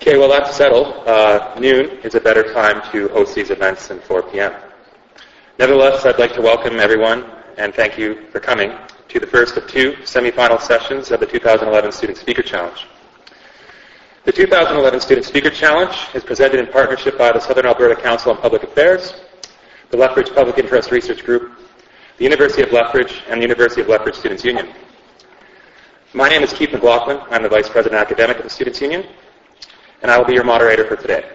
Okay, well that's settled. Uh, noon is a better time to host these events than 4 p.m. Nevertheless, I'd like to welcome everyone and thank you for coming to the first of two semifinal sessions of the 2011 Student Speaker Challenge. The 2011 Student Speaker Challenge is presented in partnership by the Southern Alberta Council on Public Affairs, the Lethbridge Public Interest Research Group, the University of Lethbridge, and the University of Lethbridge Students' Union. My name is Keith McLaughlin. I'm the Vice President Academic of the Students' Union, and I will be your moderator for today.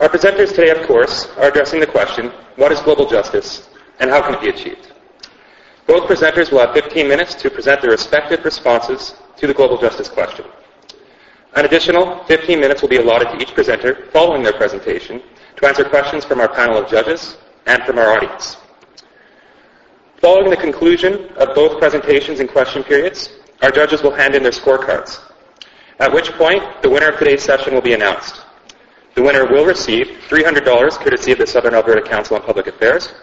Our presenters today, of course, are addressing the question, what is global justice and how can it be achieved? Both presenters will have 15 minutes to present their respective responses to the global justice question. An additional 15 minutes will be allotted to each presenter following their presentation to answer questions from our panel of judges and from our audience. Following the conclusion of both presentations and question periods, our judges will hand in their scorecards, at which point the winner of today's session will be announced. The winner will receive $300 courtesy of the Southern Alberta Council on Public Affairs,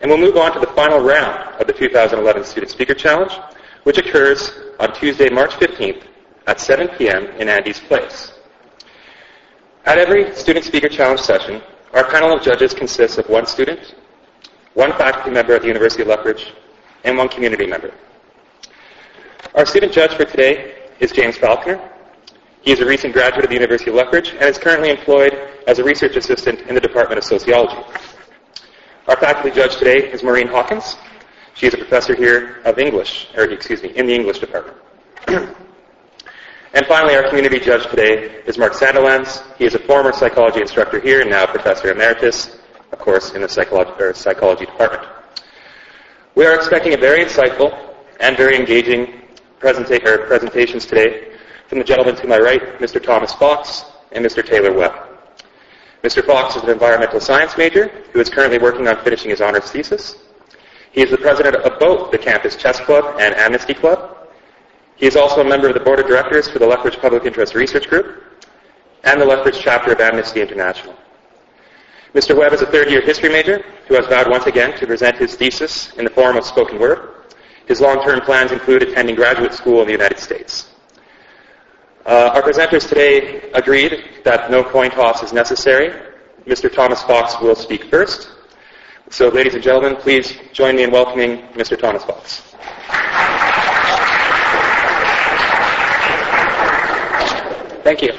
and we'll move on to the final round of the 2011 Student Speaker Challenge, which occurs on Tuesday, March 15th at 7 p.m. in Andy's Place. At every Student Speaker Challenge session, our panel of judges consists of one student, one faculty member at the University of Lethbridge, and one community member. Our student judge for today is James Falconer. He is a recent graduate of the University of Lethbridge and is currently employed as a research assistant in the Department of Sociology. Our faculty judge today is Maureen Hawkins. She is a professor here of English, or excuse me, in the English department. and finally, our community judge today is Mark Sandilands. He is a former psychology instructor here and now professor emeritus, of course, in the psychology, psychology department. We are expecting a very insightful and very engaging presenta- presentations today from the gentleman to my right, Mr. Thomas Fox and Mr. Taylor Webb. Mr. Fox is an environmental science major who is currently working on finishing his honors thesis. He is the president of both the Campus Chess Club and Amnesty Club. He is also a member of the board of directors for the Lethbridge Public Interest Research Group and the Lethbridge chapter of Amnesty International. Mr. Webb is a third-year history major who has vowed once again to present his thesis in the form of spoken word. His long-term plans include attending graduate school in the United States. Uh, our presenters today agreed that no coin toss is necessary. Mr. Thomas Fox will speak first. So, ladies and gentlemen, please join me in welcoming Mr. Thomas Fox. Thank you.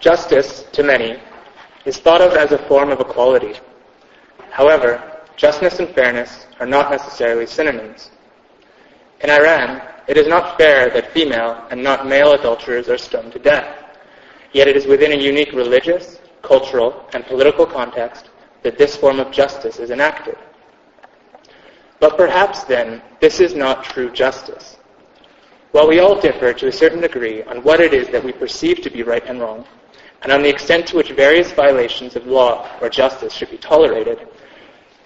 Justice, to many, is thought of as a form of equality. However, justness and fairness are not necessarily synonyms. In Iran, it is not fair that female and not male adulterers are stoned to death. Yet it is within a unique religious, cultural, and political context that this form of justice is enacted. But perhaps then, this is not true justice. While we all differ to a certain degree on what it is that we perceive to be right and wrong, and on the extent to which various violations of law or justice should be tolerated,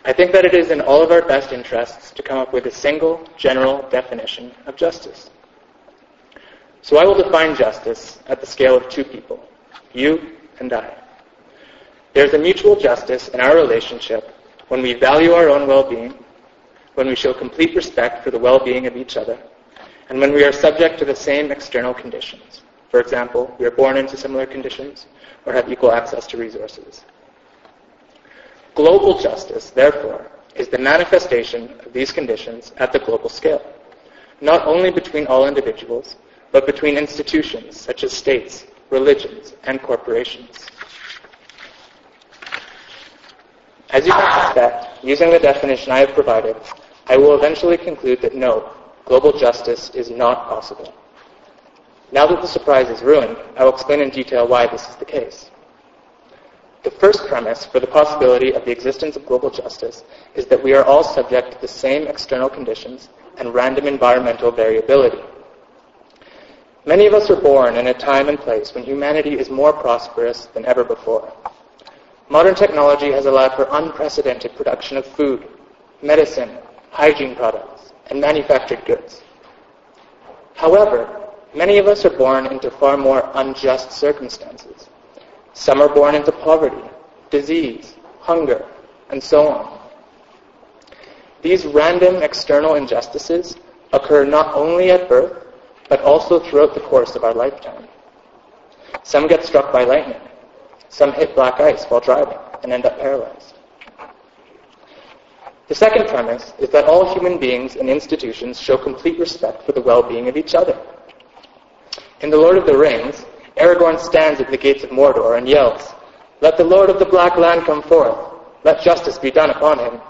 I think that it is in all of our best interests to come up with a single, general definition of justice. So I will define justice at the scale of two people, you and I. There's a mutual justice in our relationship when we value our own well-being, when we show complete respect for the well-being of each other, and when we are subject to the same external conditions. For example, we are born into similar conditions or have equal access to resources. Global justice, therefore, is the manifestation of these conditions at the global scale, not only between all individuals, but between institutions such as states, religions, and corporations. As you can suspect, using the definition I have provided, I will eventually conclude that no, global justice is not possible. Now that the surprise is ruined, I will explain in detail why this is the case. The first premise for the possibility of the existence of global justice is that we are all subject to the same external conditions and random environmental variability. Many of us are born in a time and place when humanity is more prosperous than ever before. Modern technology has allowed for unprecedented production of food, medicine, hygiene products, and manufactured goods. However, many of us are born into far more unjust circumstances. Some are born into poverty, disease, hunger, and so on. These random external injustices occur not only at birth, but also throughout the course of our lifetime. Some get struck by lightning. Some hit black ice while driving and end up paralyzed. The second premise is that all human beings and institutions show complete respect for the well-being of each other. In The Lord of the Rings, Aragorn stands at the gates of Mordor and yells, Let the Lord of the Black Land come forth. Let justice be done upon him.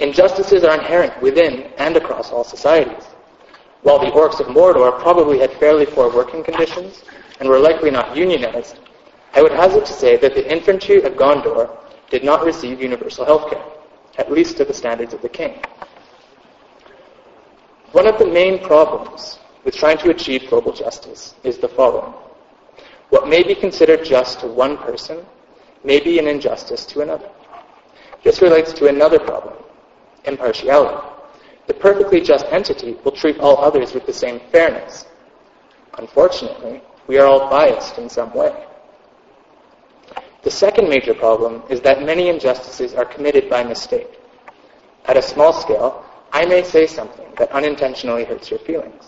Injustices are inherent within and across all societies. While the orcs of Mordor probably had fairly poor working conditions and were likely not unionized, I would hazard to say that the infantry of Gondor did not receive universal health care, at least to the standards of the king. One of the main problems with trying to achieve global justice is the following. What may be considered just to one person may be an injustice to another. This relates to another problem, impartiality. The perfectly just entity will treat all others with the same fairness. Unfortunately, we are all biased in some way. The second major problem is that many injustices are committed by mistake. At a small scale, I may say something that unintentionally hurts your feelings.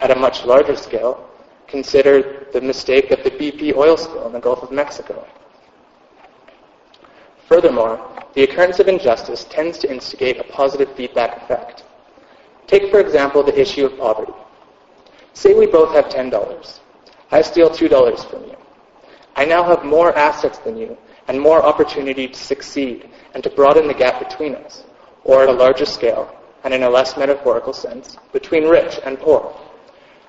At a much larger scale, consider the mistake of the BP oil spill in the Gulf of Mexico. Furthermore, the occurrence of injustice tends to instigate a positive feedback effect. Take, for example, the issue of poverty. Say we both have $10. I steal $2 from you. I now have more assets than you and more opportunity to succeed and to broaden the gap between us, or at a larger scale, and in a less metaphorical sense, between rich and poor.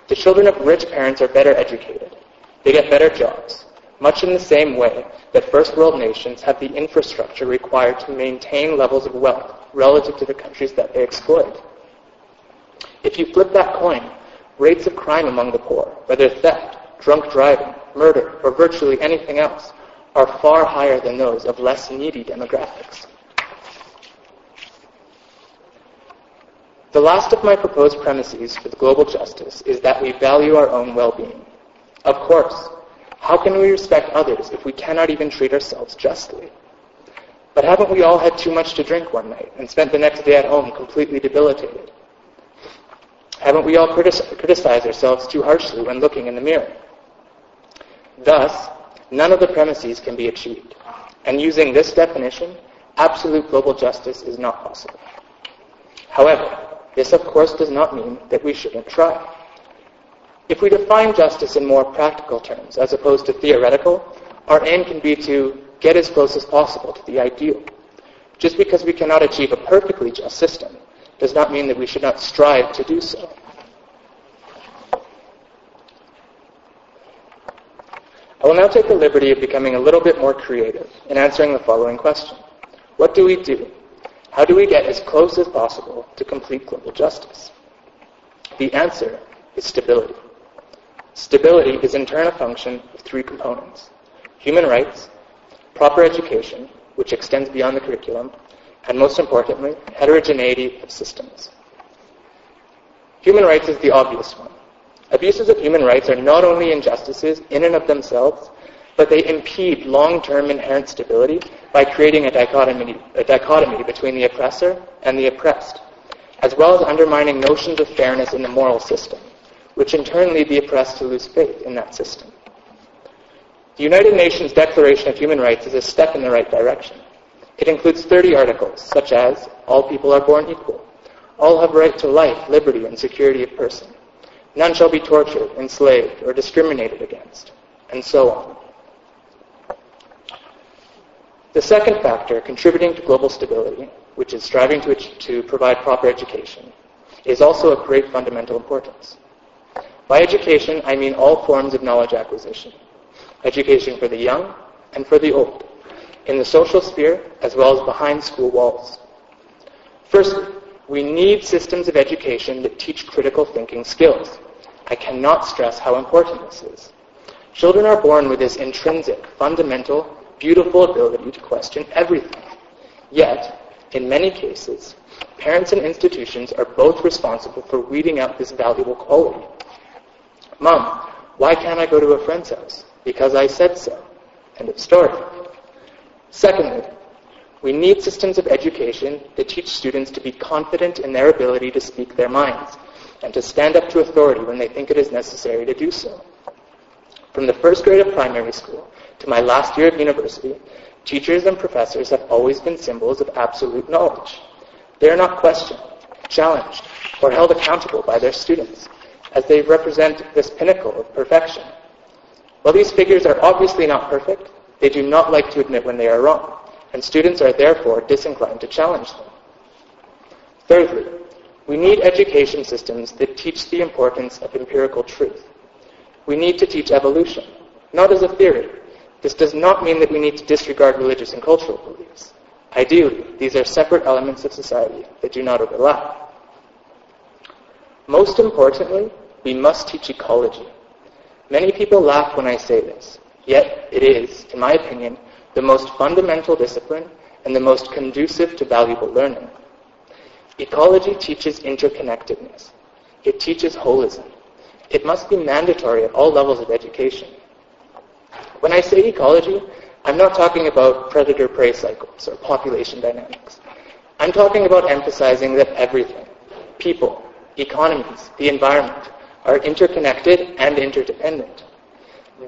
The children of rich parents are better educated. They get better jobs, much in the same way that first world nations have the infrastructure required to maintain levels of wealth relative to the countries that they exploit. If you flip that coin, rates of crime among the poor, whether theft, drunk driving, murder, or virtually anything else, are far higher than those of less needy demographics. The last of my proposed premises for the global justice is that we value our own well-being. Of course, how can we respect others if we cannot even treat ourselves justly? But haven't we all had too much to drink one night and spent the next day at home completely debilitated? Haven't we all criticized ourselves too harshly when looking in the mirror? Thus, none of the premises can be achieved. And using this definition, absolute global justice is not possible. However, this of course does not mean that we shouldn't try. If we define justice in more practical terms as opposed to theoretical, our aim can be to get as close as possible to the ideal. Just because we cannot achieve a perfectly just system does not mean that we should not strive to do so. I will now take the liberty of becoming a little bit more creative in answering the following question. What do we do? How do we get as close as possible to complete global justice? The answer is stability. Stability is in turn a function of three components. Human rights, proper education, which extends beyond the curriculum, and most importantly, heterogeneity of systems. Human rights is the obvious one. Abuses of human rights are not only injustices in and of themselves, but they impede long-term inherent stability by creating a dichotomy, a dichotomy between the oppressor and the oppressed, as well as undermining notions of fairness in the moral system which in turn lead the oppressed to lose faith in that system. The United Nations Declaration of Human Rights is a step in the right direction. It includes 30 articles, such as all people are born equal, all have right to life, liberty, and security of person. None shall be tortured, enslaved, or discriminated against, and so on. The second factor contributing to global stability, which is striving to, to provide proper education, is also of great fundamental importance. By education, I mean all forms of knowledge acquisition. Education for the young and for the old, in the social sphere as well as behind school walls. First, we need systems of education that teach critical thinking skills. I cannot stress how important this is. Children are born with this intrinsic, fundamental, beautiful ability to question everything. Yet, in many cases, parents and institutions are both responsible for weeding out this valuable quality. Mom, why can't I go to a friend's house? Because I said so. End of story. Secondly, We need systems of education that teach students to be confident in their ability to speak their minds and to stand up to authority when they think it is necessary to do so. From the first grade of primary school to my last year of university, teachers and professors have always been symbols of absolute knowledge. They are not questioned, challenged, or held accountable by their students, as they represent this pinnacle of perfection. While these figures are obviously not perfect, they do not like to admit when they are wrong, and students are therefore disinclined to challenge them. Thirdly, we need education systems that teach the importance of empirical truth. We need to teach evolution, not as a theory. This does not mean that we need to disregard religious and cultural beliefs. Ideally, these are separate elements of society that do not overlap. Most importantly, we must teach ecology. Many people laugh when I say this, yet it is, in my opinion, the most fundamental discipline and the most conducive to valuable learning. Ecology teaches interconnectedness. It teaches holism. It must be mandatory at all levels of education. When I say ecology, I'm not talking about predator-prey cycles or population dynamics. I'm talking about emphasizing that everything, people, economies, the environment, are interconnected and interdependent.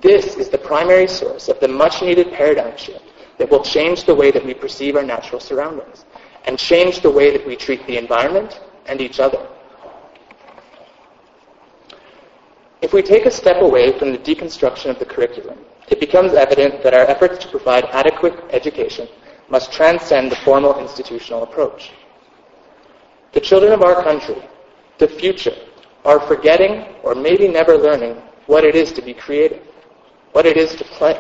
This is the primary source of the much-needed paradigm shift that will change the way that we perceive our natural surroundings and change the way that we treat the environment and each other. If we take a step away from the deconstruction of the curriculum, it becomes evident that our efforts to provide adequate education must transcend the formal institutional approach. The children of our country, the future, are forgetting or maybe never learning what it is to be creative, what it is to play.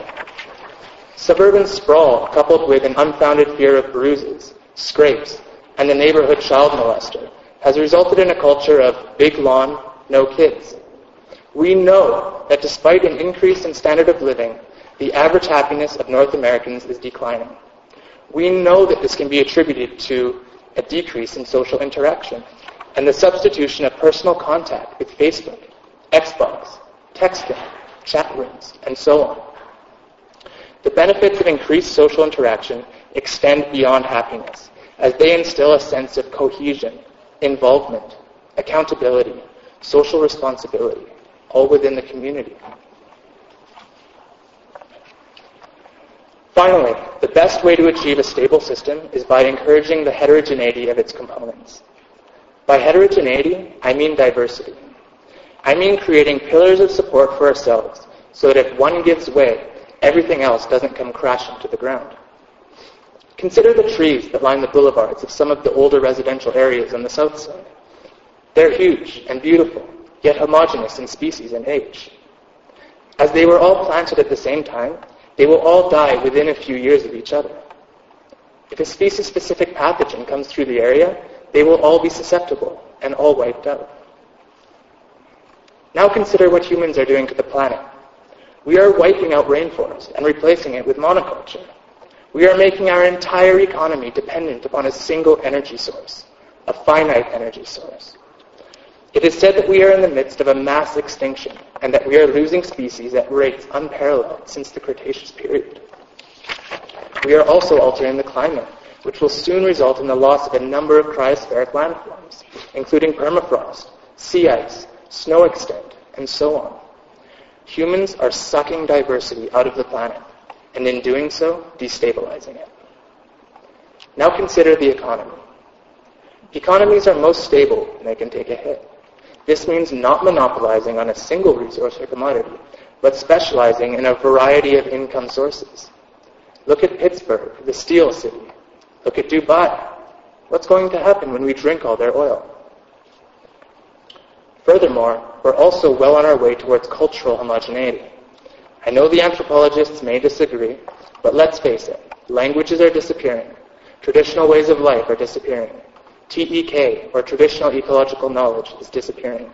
Suburban sprawl coupled with an unfounded fear of bruises, scrapes, and the neighborhood child molester has resulted in a culture of big lawn, no kids. We know that despite an increase in standard of living, the average happiness of North Americans is declining. We know that this can be attributed to a decrease in social interaction and the substitution of personal contact with Facebook, Xbox, texting, chat rooms, and so on. The benefits of increased social interaction extend beyond happiness, as they instill a sense of cohesion, involvement, accountability, social responsibility, all within the community. Finally, the best way to achieve a stable system is by encouraging the heterogeneity of its components. By heterogeneity, I mean diversity. I mean creating pillars of support for ourselves so that if one gives way, everything else doesn't come crashing to the ground. Consider the trees that line the boulevards of some of the older residential areas on the south side. They're huge and beautiful, yet homogeneous in species and age. As they were all planted at the same time, they will all die within a few years of each other. If a species-specific pathogen comes through the area, they will all be susceptible and all wiped out. Now consider what humans are doing to the planet. We are wiping out rainforests and replacing it with monoculture. We are making our entire economy dependent upon a single energy source, a finite energy source. It is said that we are in the midst of a mass extinction and that we are losing species at rates unparalleled since the Cretaceous period. We are also altering the climate, which will soon result in the loss of a number of cryospheric landforms, including permafrost, sea ice, snow extent, and so on. Humans are sucking diversity out of the planet, and in doing so, destabilizing it. Now consider the economy. Economies are most stable when they can take a hit. This means not monopolizing on a single resource or commodity, but specializing in a variety of income sources. Look at Pittsburgh, the steel city. Look at Dubai. What's going to happen when we drink all their oil? Furthermore, we're also well on our way towards cultural homogeneity. I know the anthropologists may disagree, but let's face it, languages are disappearing. Traditional ways of life are disappearing. TEK, or traditional ecological knowledge, is disappearing.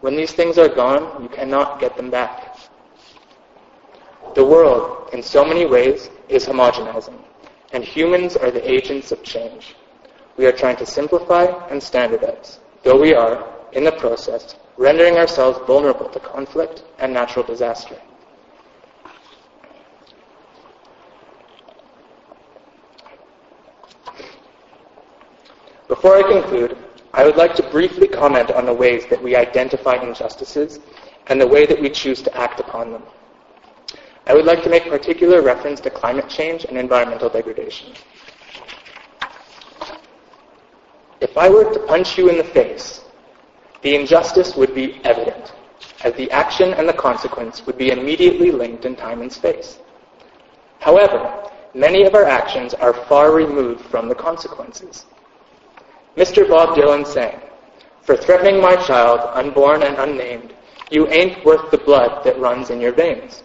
When these things are gone, you cannot get them back. The world, in so many ways, is homogenizing, and humans are the agents of change. We are trying to simplify and standardize, though we are, in the process, rendering ourselves vulnerable to conflict and natural disaster. Before I conclude, I would like to briefly comment on the ways that we identify injustices and the way that we choose to act upon them. I would like to make particular reference to climate change and environmental degradation. If I were to punch you in the face, the injustice would be evident, as the action and the consequence would be immediately linked in time and space. However, many of our actions are far removed from the consequences. Mr. Bob Dylan sang, For threatening my child, unborn and unnamed, you ain't worth the blood that runs in your veins.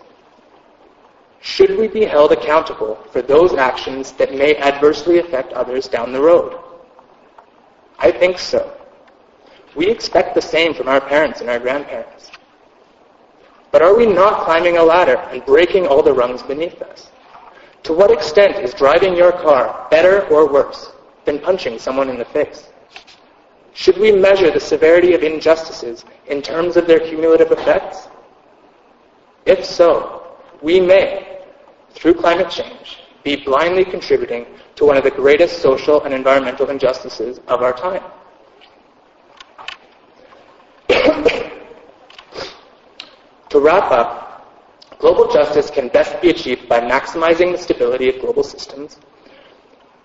Should we be held accountable for those actions that may adversely affect others down the road? I think so. We expect the same from our parents and our grandparents. But are we not climbing a ladder and breaking all the rungs beneath us? To what extent is driving your car better or worse? Than punching someone in the face? Should we measure the severity of injustices in terms of their cumulative effects? If so, we may, through climate change, be blindly contributing to one of the greatest social and environmental injustices of our time. to wrap up, global justice can best be achieved by maximizing the stability of global systems,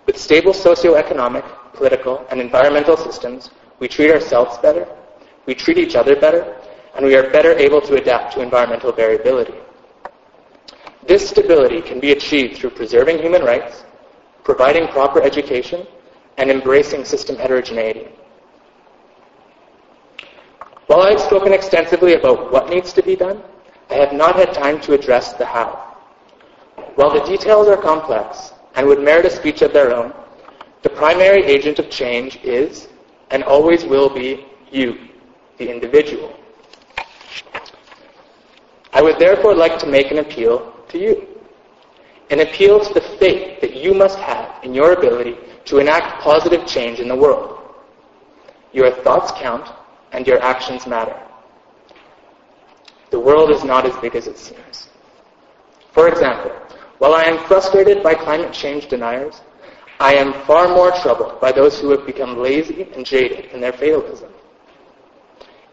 with stable socioeconomic, political, and environmental systems, we treat ourselves better, we treat each other better, and we are better able to adapt to environmental variability. This stability can be achieved through preserving human rights, providing proper education, and embracing system heterogeneity. While I've spoken extensively about what needs to be done, I have not had time to address the how. While the details are complex, and would merit a speech of their own, the primary agent of change is and always will be you, the individual. I would therefore like to make an appeal to you. An appeal to the faith that you must have in your ability to enact positive change in the world. Your thoughts count and your actions matter. The world is not as big as it seems. For example, while I am frustrated by climate change deniers, I am far more troubled by those who have become lazy and jaded in their fatalism.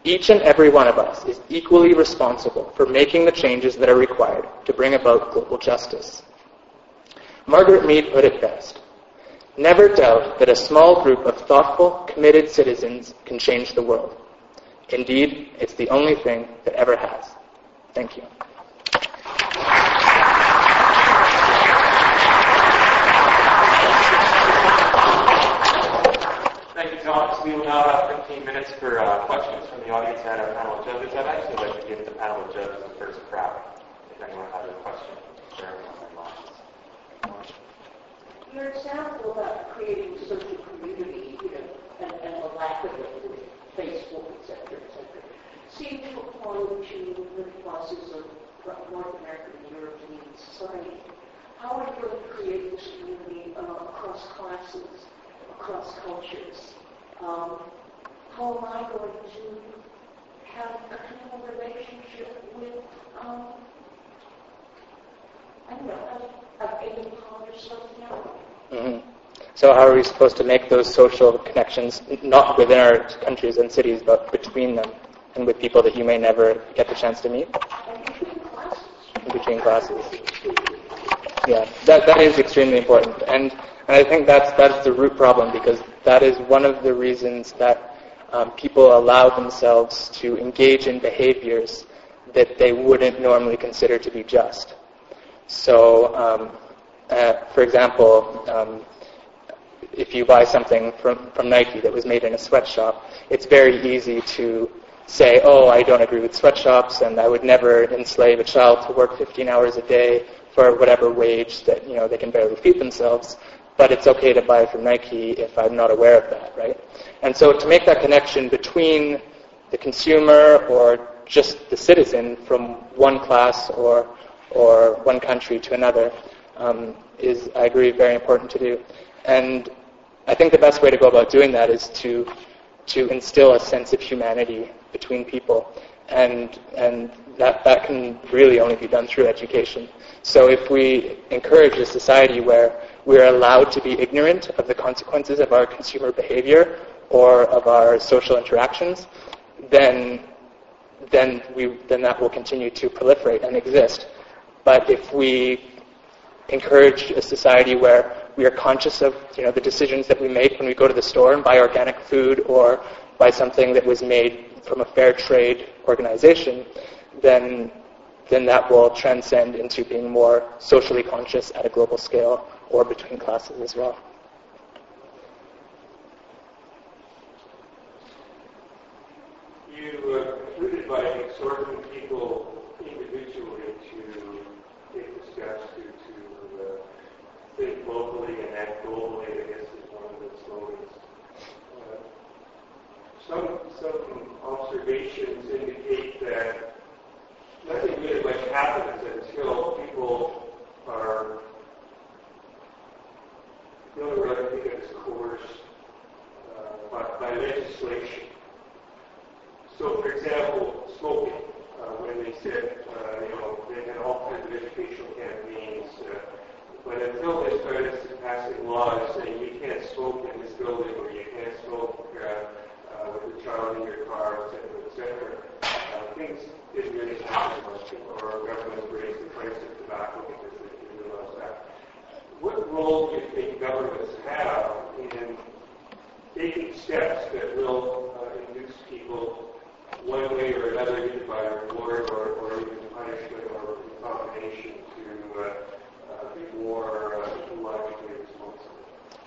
Each and every one of us is equally responsible for making the changes that are required to bring about global justice. Margaret Mead put it best. Never doubt that a small group of thoughtful, committed citizens can change the world. Indeed, it's the only thing that ever has. Thank you. We will now have 15 minutes for uh, questions from the audience and our panel of judges. I'd actually like to give the panel of judges the first crack if anyone has a question. Your example about creating social community, you know, and, and the lack of it with Facebook, et cetera, et cetera, seems to apply to the classes of North American and European society. How are you going to create this community uh, across classes, across cultures? Um, how am I going to have a kind of relationship with, um, I don't know, a, a baby or something else? Mm-hmm. So how are we supposed to make those social connections, not within our countries and cities, but between them and with people that you may never get the chance to meet? In between classes. Yeah, that, that is extremely important. And, and I think that's, that's the root problem because that is one of the reasons that um, people allow themselves to engage in behaviors that they wouldn't normally consider to be just. So, um, uh, for example, um, if you buy something from, from Nike that was made in a sweatshop, it's very easy to say, oh, I don't agree with sweatshops and I would never enslave a child to work 15 hours a day for whatever wage that, you know, they can barely feed themselves but it's okay to buy from Nike if I'm not aware of that, right? And so to make that connection between the consumer or just the citizen from one class or, or one country to another um, is, I agree, very important to do. And I think the best way to go about doing that is to, to instill a sense of humanity between people And, and that, that can really only be done through education. So if we encourage a society where we're allowed to be ignorant of the consequences of our consumer behavior or of our social interactions, then, then, we, then that will continue to proliferate and exist. But if we encourage a society where we are conscious of you know, the decisions that we make when we go to the store and buy organic food or buy something that was made from a fair trade organization, then, then that will transcend into being more socially conscious at a global scale or between classes as well. You uh, concluded by exhorting people individually to take the steps to, to uh, think locally and act globally, I guess is one of the slogans. Uh, some, some observations indicate that nothing really much happens until people are the only word I think of is coerced uh, by, by legislation. So, for example, smoking, uh, when they said, uh, you know, they had all kinds of educational campaigns, uh, but until they started passing laws saying you can't smoke in this building or you can't smoke uh, uh, with a child in your car, etc., etc., uh, things didn't really happen much, or governments raised the price of tobacco because they didn't realize that. What role do you think governments have in taking steps that will uh, induce people one way or another, either by reward or, or even punishment or combination to uh, uh, be more uh, ecologically responsible?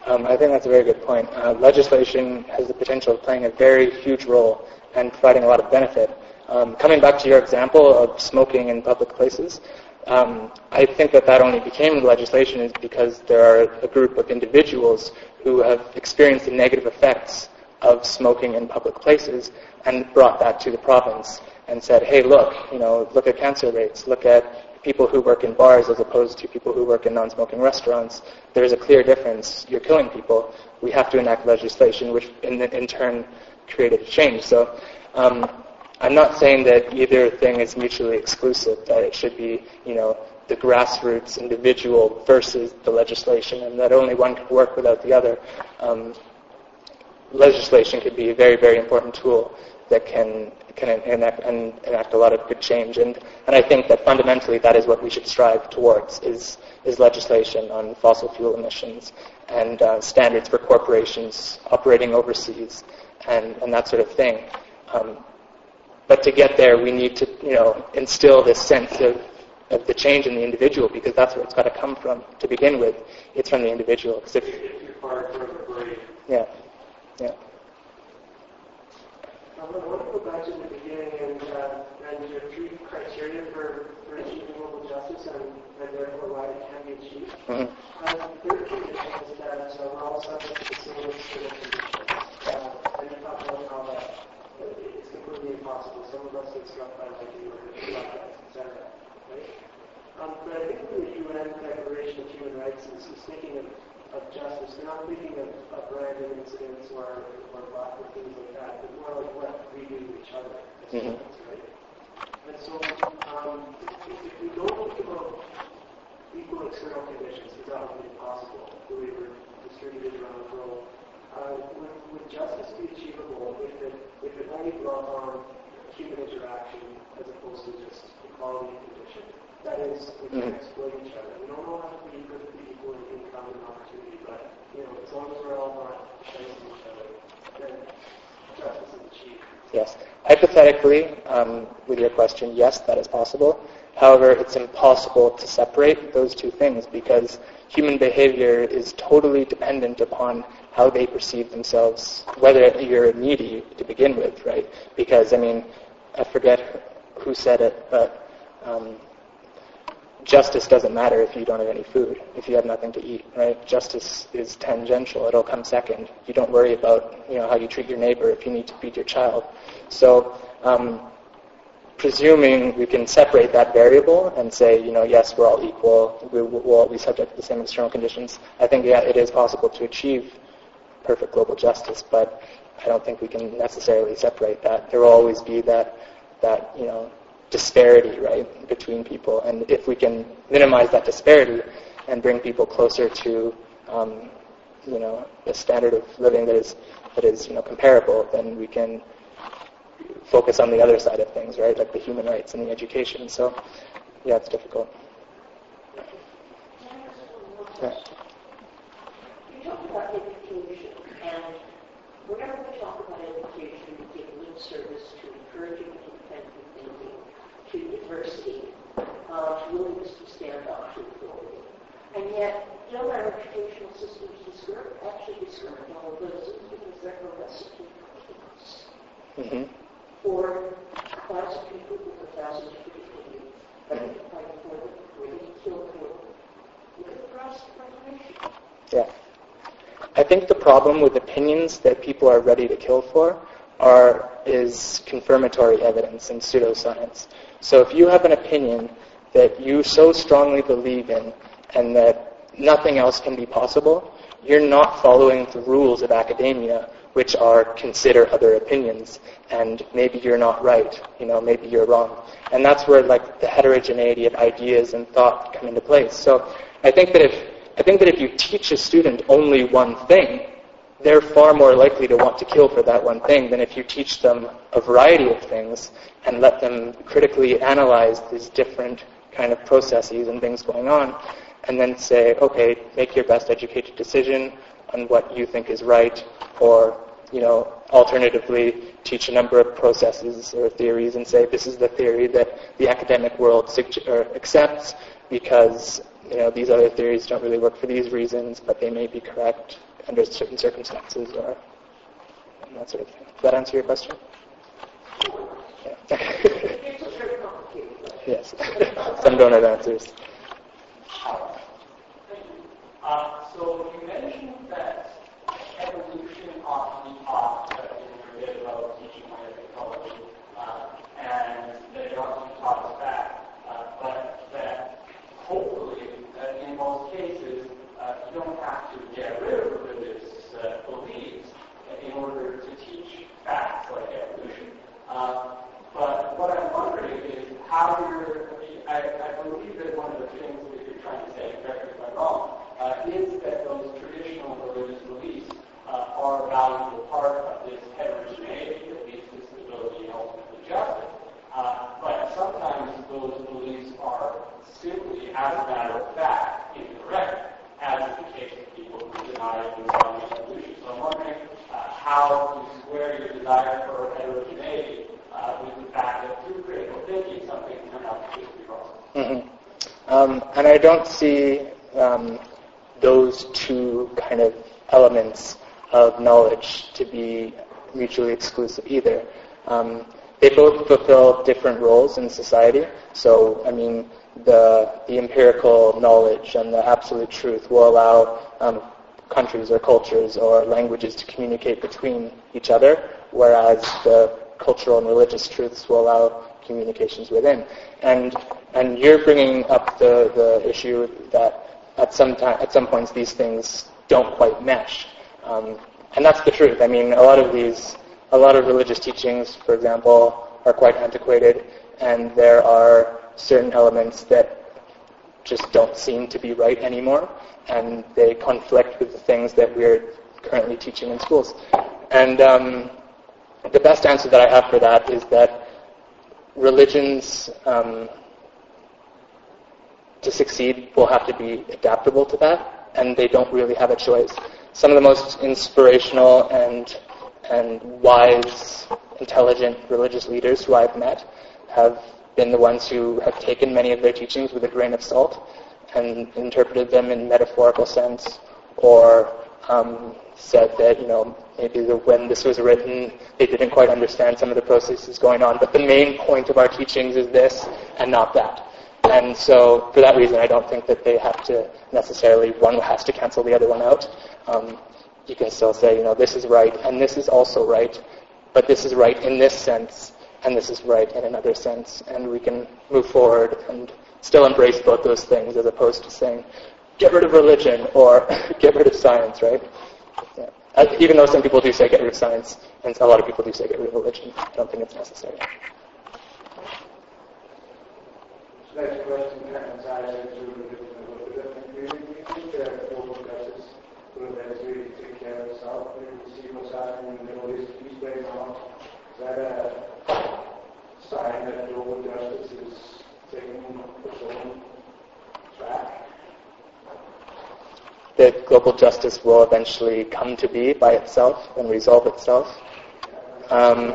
Um, I think that's a very good point. Uh, legislation has the potential of playing a very huge role and providing a lot of benefit. Um, coming back to your example of smoking in public places, um, I think that that only became legislation is because there are a group of individuals who have experienced the negative effects of smoking in public places and brought that to the province and said, hey, look, you know, look at cancer rates, look at people who work in bars as opposed to people who work in non-smoking restaurants. There's a clear difference. You're killing people. We have to enact legislation, which in, in turn created a change. So um, I'm not saying that either thing is mutually exclusive, that it should be, you know, the grassroots individual versus the legislation, and that only one can work without the other. Um, legislation could be a very, very important tool that can can enact, and enact a lot of good change. And, and I think that fundamentally that is what we should strive towards is, is legislation on fossil fuel emissions and uh, standards for corporations operating overseas and, and that sort of thing. Um, but to get there, we need to, you know, instill this sense of, of the change in the individual because that's where it's got to come from to begin with. It's from the individual. If, yeah, yeah. I want to go back to the beginning and, uh, and your three criteria for, for achieving global justice and, and therefore why it can be achieved. Mm-hmm. Um, the third condition is that uh, we're all subject to the same conditions. Uh, and you talked about how that it's completely impossible. Some of us get struck by lightning or etc. Right? Um, but I think the UN Declaration of Human Rights is, is thinking of, of justice. They're not thinking of, of random incidents or, or black or things like that, but more like what we do to each other as mm-hmm. humans, right? And so um, if, if we don't think about equal external conditions, because that would be impossible, the way we're distributed around the world, uh, would, would justice be achievable if it, if it only brought on human interaction as opposed to just equality condition? That is, we can mm-hmm. exploit each other. We don't know how to be perfectly equal in income and opportunity, but you know, as long as we're all not chasing each other, then justice is achieved. Yes. Hypothetically, um, with your question, yes, that is possible. However, it's impossible to separate those two things because human behavior is totally dependent upon how they perceive themselves, whether you're needy to begin with, right? Because, I mean, I forget who said it, but um, justice doesn't matter if you don't have any food, if you have nothing to eat, right? Justice is tangential. It'll come second. You don't worry about, you know, how you treat your neighbor if you need to feed your child. So, um, presuming we can separate that variable and say, you know, yes, we're all equal, we will all be subject to the same external conditions, I think, yeah, it is possible to achieve perfect global justice, but I don't think we can necessarily separate that. There will always be that that you know disparity, right, between people. And if we can minimize that disparity and bring people closer to um, you know a standard of living that is that is you know comparable, then we can focus on the other side of things, right, like the human rights and the education. So yeah, it's difficult. Yeah. About education, and whenever we talk about education, we give lip service to encouraging independent thinking, to diversity, uh, to willingness to stand up to authority. And yet, don't our educational systems discourage, actually discourage all of those because they're a recipe for chaos. Mm-hmm. For a of people with a thousand different opinions, identified for them, ready to kill for them. Look at the of reformation. Yeah. I think the problem with opinions that people are ready to kill for are is confirmatory evidence and pseudoscience. So if you have an opinion that you so strongly believe in and that nothing else can be possible, you're not following the rules of academia, which are consider other opinions, and maybe you're not right, you know, maybe you're wrong. And that's where like the heterogeneity of ideas and thought come into place. So I think that if I think that if you teach a student only one thing, they're far more likely to want to kill for that one thing than if you teach them a variety of things and let them critically analyze these different kind of processes and things going on and then say, okay, make your best educated decision on what you think is right or, you know, alternatively teach a number of processes or theories and say this is the theory that the academic world accepts because you know, these other theories don't really work for these reasons, but they may be correct under certain circumstances or that sort of thing. Does that answer your question? Yeah. yes. Some don't have answers. Uh, so you mentioned that evolution ought to be taught in your bit about teaching ecology, uh, and that it ought to be taught as fact, uh, but that hopefully in most cases, uh, you don't have to get rid of religious uh, beliefs in order to teach facts like evolution. Uh, but what I'm wondering is how you're, I, I, believe that one of the things that you're trying to say, correct me if I'm wrong, uh, is that those traditional religious beliefs uh, are a valuable part of this heterogeneity that leads to stability and ultimately justice. Uh, but sometimes those beliefs are simply, as a matter of fact, incorrect, as is the case with people who deny the evolution. So I'm wondering uh, how you square your desire for heterogeneity uh, with the fact that through critical thinking something turned out to be wrong. Mm-hmm. Um, and I don't see um, those two kind of elements of knowledge to be mutually exclusive either. Um, they both fulfill different roles in society. So, I mean, the, the empirical knowledge and the absolute truth will allow um, countries or cultures or languages to communicate between each other, whereas the cultural and religious truths will allow communications within. And and you're bringing up the, the issue that at some time, at some points these things don't quite mesh, um, and that's the truth. I mean, a lot of these, a lot of religious teachings, for example, are quite antiquated, and there are certain elements that just don't seem to be right anymore, and they conflict with the things that we're currently teaching in schools. And um, the best answer that I have for that is that religions, um, to succeed, will have to be adaptable to that, and they don't really have a choice. Some of the most inspirational and and wise, intelligent religious leaders who I've met have been the ones who have taken many of their teachings with a grain of salt and interpreted them in metaphorical sense or um, said that, you know, maybe the, when this was written, they didn't quite understand some of the processes going on, but the main point of our teachings is this and not that. And so for that reason, I don't think that they have to necessarily, one has to cancel the other one out. Um, you can still say, you know, this is right and this is also right, but this is right in this sense and this is right in another sense, and we can move forward and still embrace both those things as opposed to saying, get rid of religion or get rid of science, right? Yeah. Even though some people do say get rid of science, and a lot of people do say get rid of religion, I don't think it's necessary. Next question ties into a different, do you think that global justice movement is really take care of itself? We see what's happening in the Middle East these days now. That a sign that global justice is taking its own track? That global justice will eventually come to be by itself and resolve itself. Um,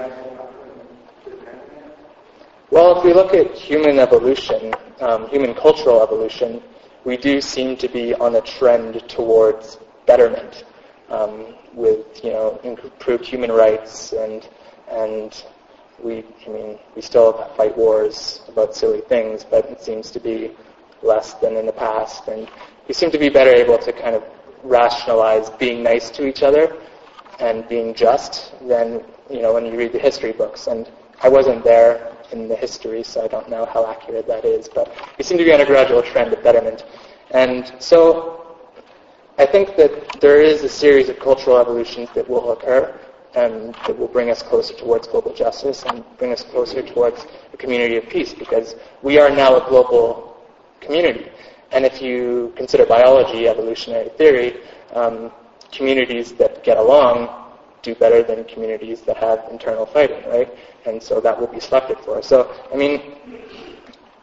well, if we look at human evolution, um, human cultural evolution, we do seem to be on a trend towards betterment, um, with you know improved human rights and and we I mean we still fight wars about silly things, but it seems to be less than in the past, and we seem to be better able to kind of rationalize being nice to each other and being just than you know when you read the history books. And I wasn't there in the history, so I don't know how accurate that is, but we seem to be on a gradual trend of betterment. And so I think that there is a series of cultural evolutions that will occur and that will bring us closer towards global justice and bring us closer towards a community of peace because we are now a global community. And if you consider biology, evolutionary theory, um, communities that get along do better than communities that have internal fighting, right? And so that will be selected for. So, I mean,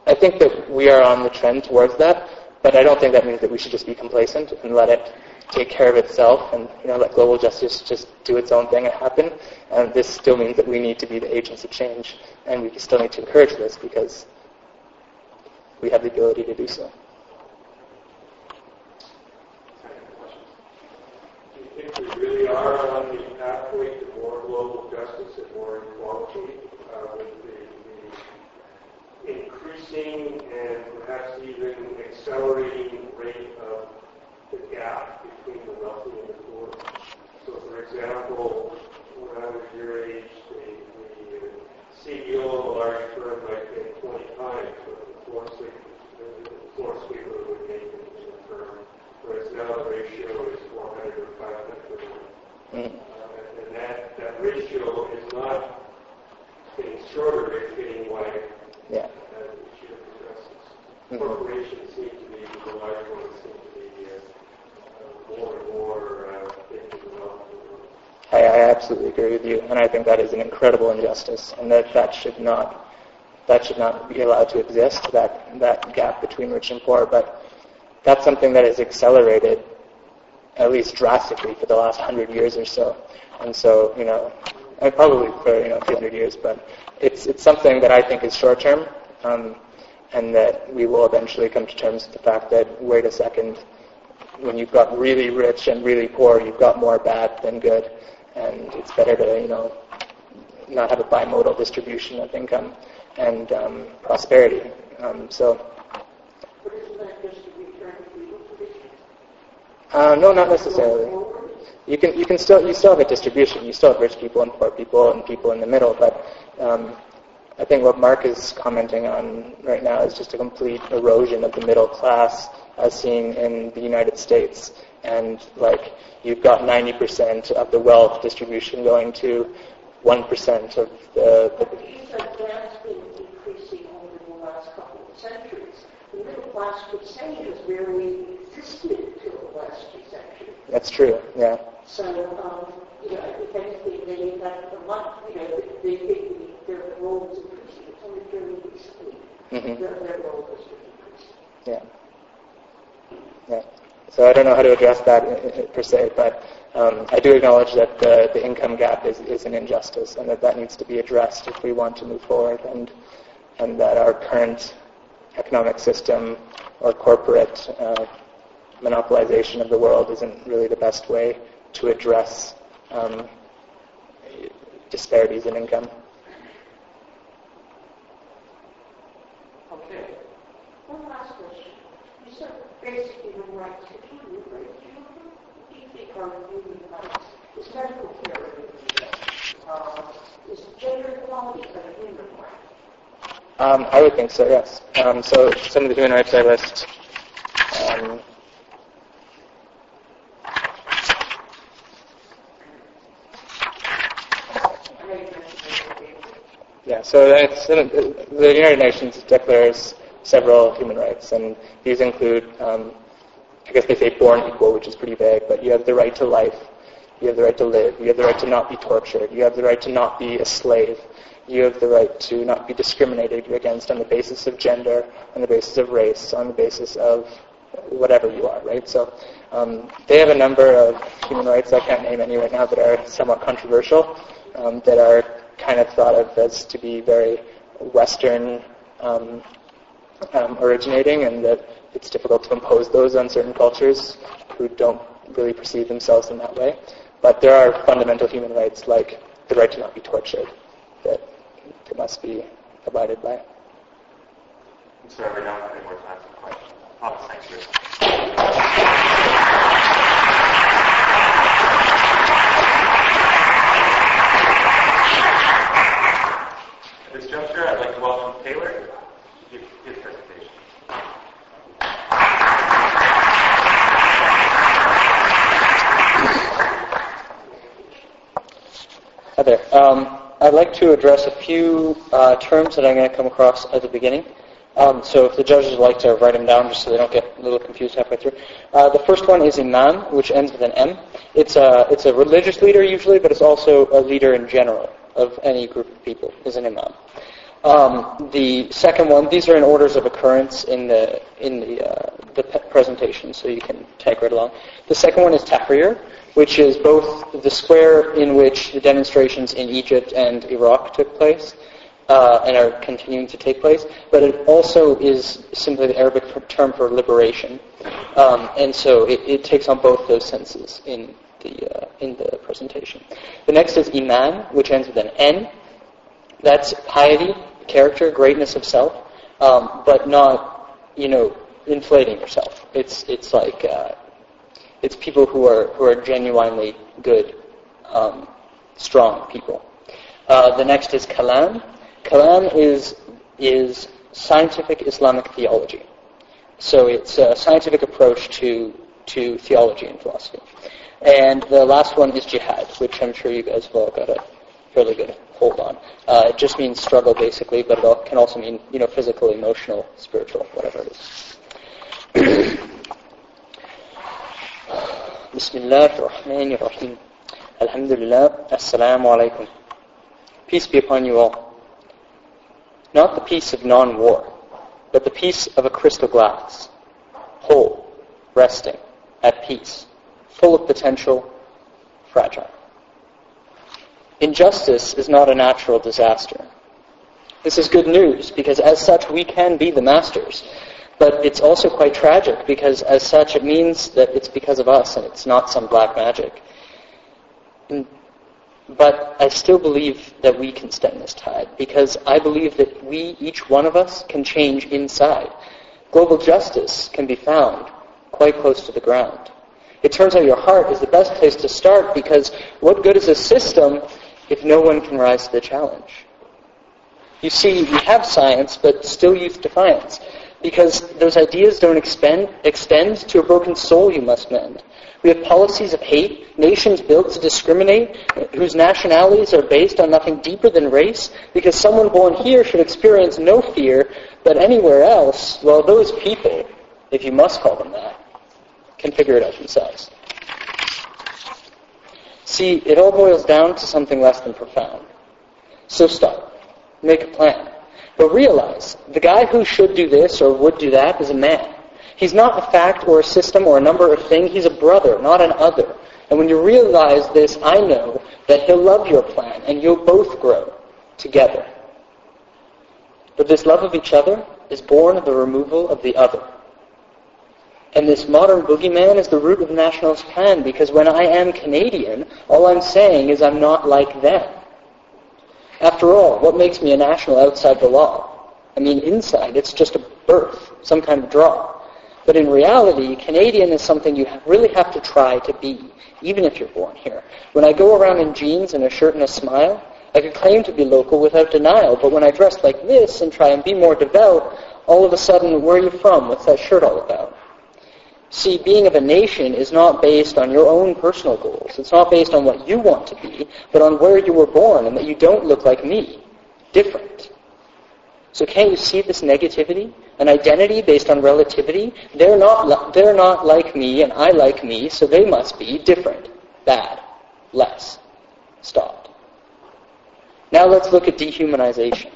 I think that we are on the trend towards that, but I don't think that means that we should just be complacent and let it take care of itself and you know let global justice just do its own thing and happen. And this still means that we need to be the agents of change, and we still need to encourage this because we have the ability to do so. Think we really are on the pathway to more global justice and more equality uh, with the, the increasing and perhaps even accelerating rate of the gap between the wealthy and the poor? So, for example, when I was your age, the, the CEO of a large firm might get 20 times what the floor sweeper, the floor sweeper would make in the firm, whereas now the ratio is 400 or 500. Mm. Uh, and that, that ratio is not getting shorter, it's getting wider. Yeah it should justice. Mm-hmm. Corporations seem to be, the large ones seem to be uh, more and more uh, I, I absolutely agree with you, and I think that is an incredible injustice, and that that should not that should not be allowed to exist. That that gap between rich and poor, but that's something that has accelerated at least drastically for the last hundred years or so. And so, you know, and probably for you know a few hundred years, but it's it's something that I think is short term, um, and that we will eventually come to terms with the fact that wait a second, when you've got really rich and really poor, you've got more bad than good, and it's better to you know not have a bimodal distribution of income and um, prosperity. Um, so. Uh, no, not necessarily. You can you can still you still have a distribution. You still have rich people and poor people and people in the middle. But um, I think what Mark is commenting on right now is just a complete erosion of the middle class, as seen in the United States. And like you've got 90% of the wealth distribution going to 1% of the. the that's been increasing over the last couple of centuries. The middle class could say has barely existed until the last two centuries. That's true. Yeah. So, um, you know, if anything, they got a lot, you know, they think mm-hmm. Yeah. Yeah. So I don't know how to address that uh, uh, per se, but um, I do acknowledge that the, the income gap is, is an injustice and that that needs to be addressed if we want to move forward and, and that our current economic system or corporate uh, monopolization of the world isn't really the best way to address um, disparities in income. Okay. One last question. You said basic human rights. If you? Is medical care uh, is gender equality a human right? Um, I would think so, yes. Um, so some of the human rights I list um, Yeah, so the United Nations declares several human rights, and these include, um, I guess they say born equal, which is pretty vague, but you have the right to life, you have the right to live, you have the right to not be tortured, you have the right to not be a slave, you have the right to not be discriminated against on the basis of gender, on the basis of race, on the basis of whatever you are, right? So um, they have a number of human rights, I can't name any right now, that are somewhat controversial, um, that are kind of thought of as to be very Western um, um, originating and that it's difficult to impose those on certain cultures who don't really perceive themselves in that way. But there are fundamental human rights like the right to not be tortured that, that must be abided by. We don't have any more time for questions. For At this juncture, I'd like to welcome Taylor to give his presentation. Hi there. Um, I'd like to address a few uh, terms that I'm going to come across at the beginning. Um, so if the judges would like to write them down just so they don't get a little confused halfway through. Uh, the first one is imam, which ends with an M. It's a, it's a religious leader usually, but it's also a leader in general of any group of people, is an imam. Um, the second one, these are in orders of occurrence in the in the uh, the presentation, so you can tag right along. The second one is tahrir, which is both the square in which the demonstrations in Egypt and Iraq took place, uh, and are continuing to take place, but it also is simply the Arabic term for liberation, um, and so it, it, takes on both those senses in the uh, in the presentation. The next is iman, which ends with an N. That's piety, character, greatness of self, um, but not, you know, inflating yourself. It's it's like uh, it's people who are who are genuinely good, um, strong people. Uh, the next is kalam. Kalam is is scientific Islamic theology. So it's a scientific approach to to theology and philosophy. And the last one is jihad, which I'm sure you guys have all got a fairly good hold on. Uh, it just means struggle, basically, but it can also mean, you know, physical, emotional, spiritual, whatever it is. Bismillah ar-Rahman ar-Rahim. Alhamdulillah. Assalamu alaikum. Peace be upon you all. Not the peace of non-war, but the peace of a crystal glass. Whole, resting, at peace, full of potential, fragile. Injustice is not a natural disaster. This is good news because as such we can be the masters. But it's also quite tragic because as such it means that it's because of us and it's not some black magic. But I still believe that we can stem this tide because I believe that we, each one of us, can change inside. Global justice can be found quite close to the ground. It turns out your heart is the best place to start because what good is a system if no one can rise to the challenge? You see, we have science, but still youth defiance. Because those ideas don't expend, extend to a broken soul you must mend. We have policies of hate, nations built to discriminate, whose nationalities are based on nothing deeper than race, because someone born here should experience no fear, but anywhere else, well, those people, if you must call them that, can figure it out themselves. See, it all boils down to something less than profound. So stop. Make a plan. But realize, the guy who should do this or would do that is a man. He's not a fact or a system or a number of things. He's a brother, not an other. And when you realize this, I know that he'll love your plan and you'll both grow together. But this love of each other is born of the removal of the other. And this modern boogeyman is the root of nationalist plan because when I am Canadian, all I'm saying is I'm not like them. After all, what makes me a national outside the law? I mean, inside, it's just a birth, some kind of draw. But in reality, Canadian is something you really have to try to be, even if you're born here. When I go around in jeans and a shirt and a smile, I could claim to be local without denial, but when I dress like this and try and be more devout, all of a sudden, where are you from? What's that shirt all about? See, being of a nation is not based on your own personal goals. It's not based on what you want to be, but on where you were born and that you don't look like me. Different. So can't you see this negativity? An identity based on relativity? They're not, they're not like me and I like me, so they must be different, bad, less. Stopped. Now let's look at dehumanization.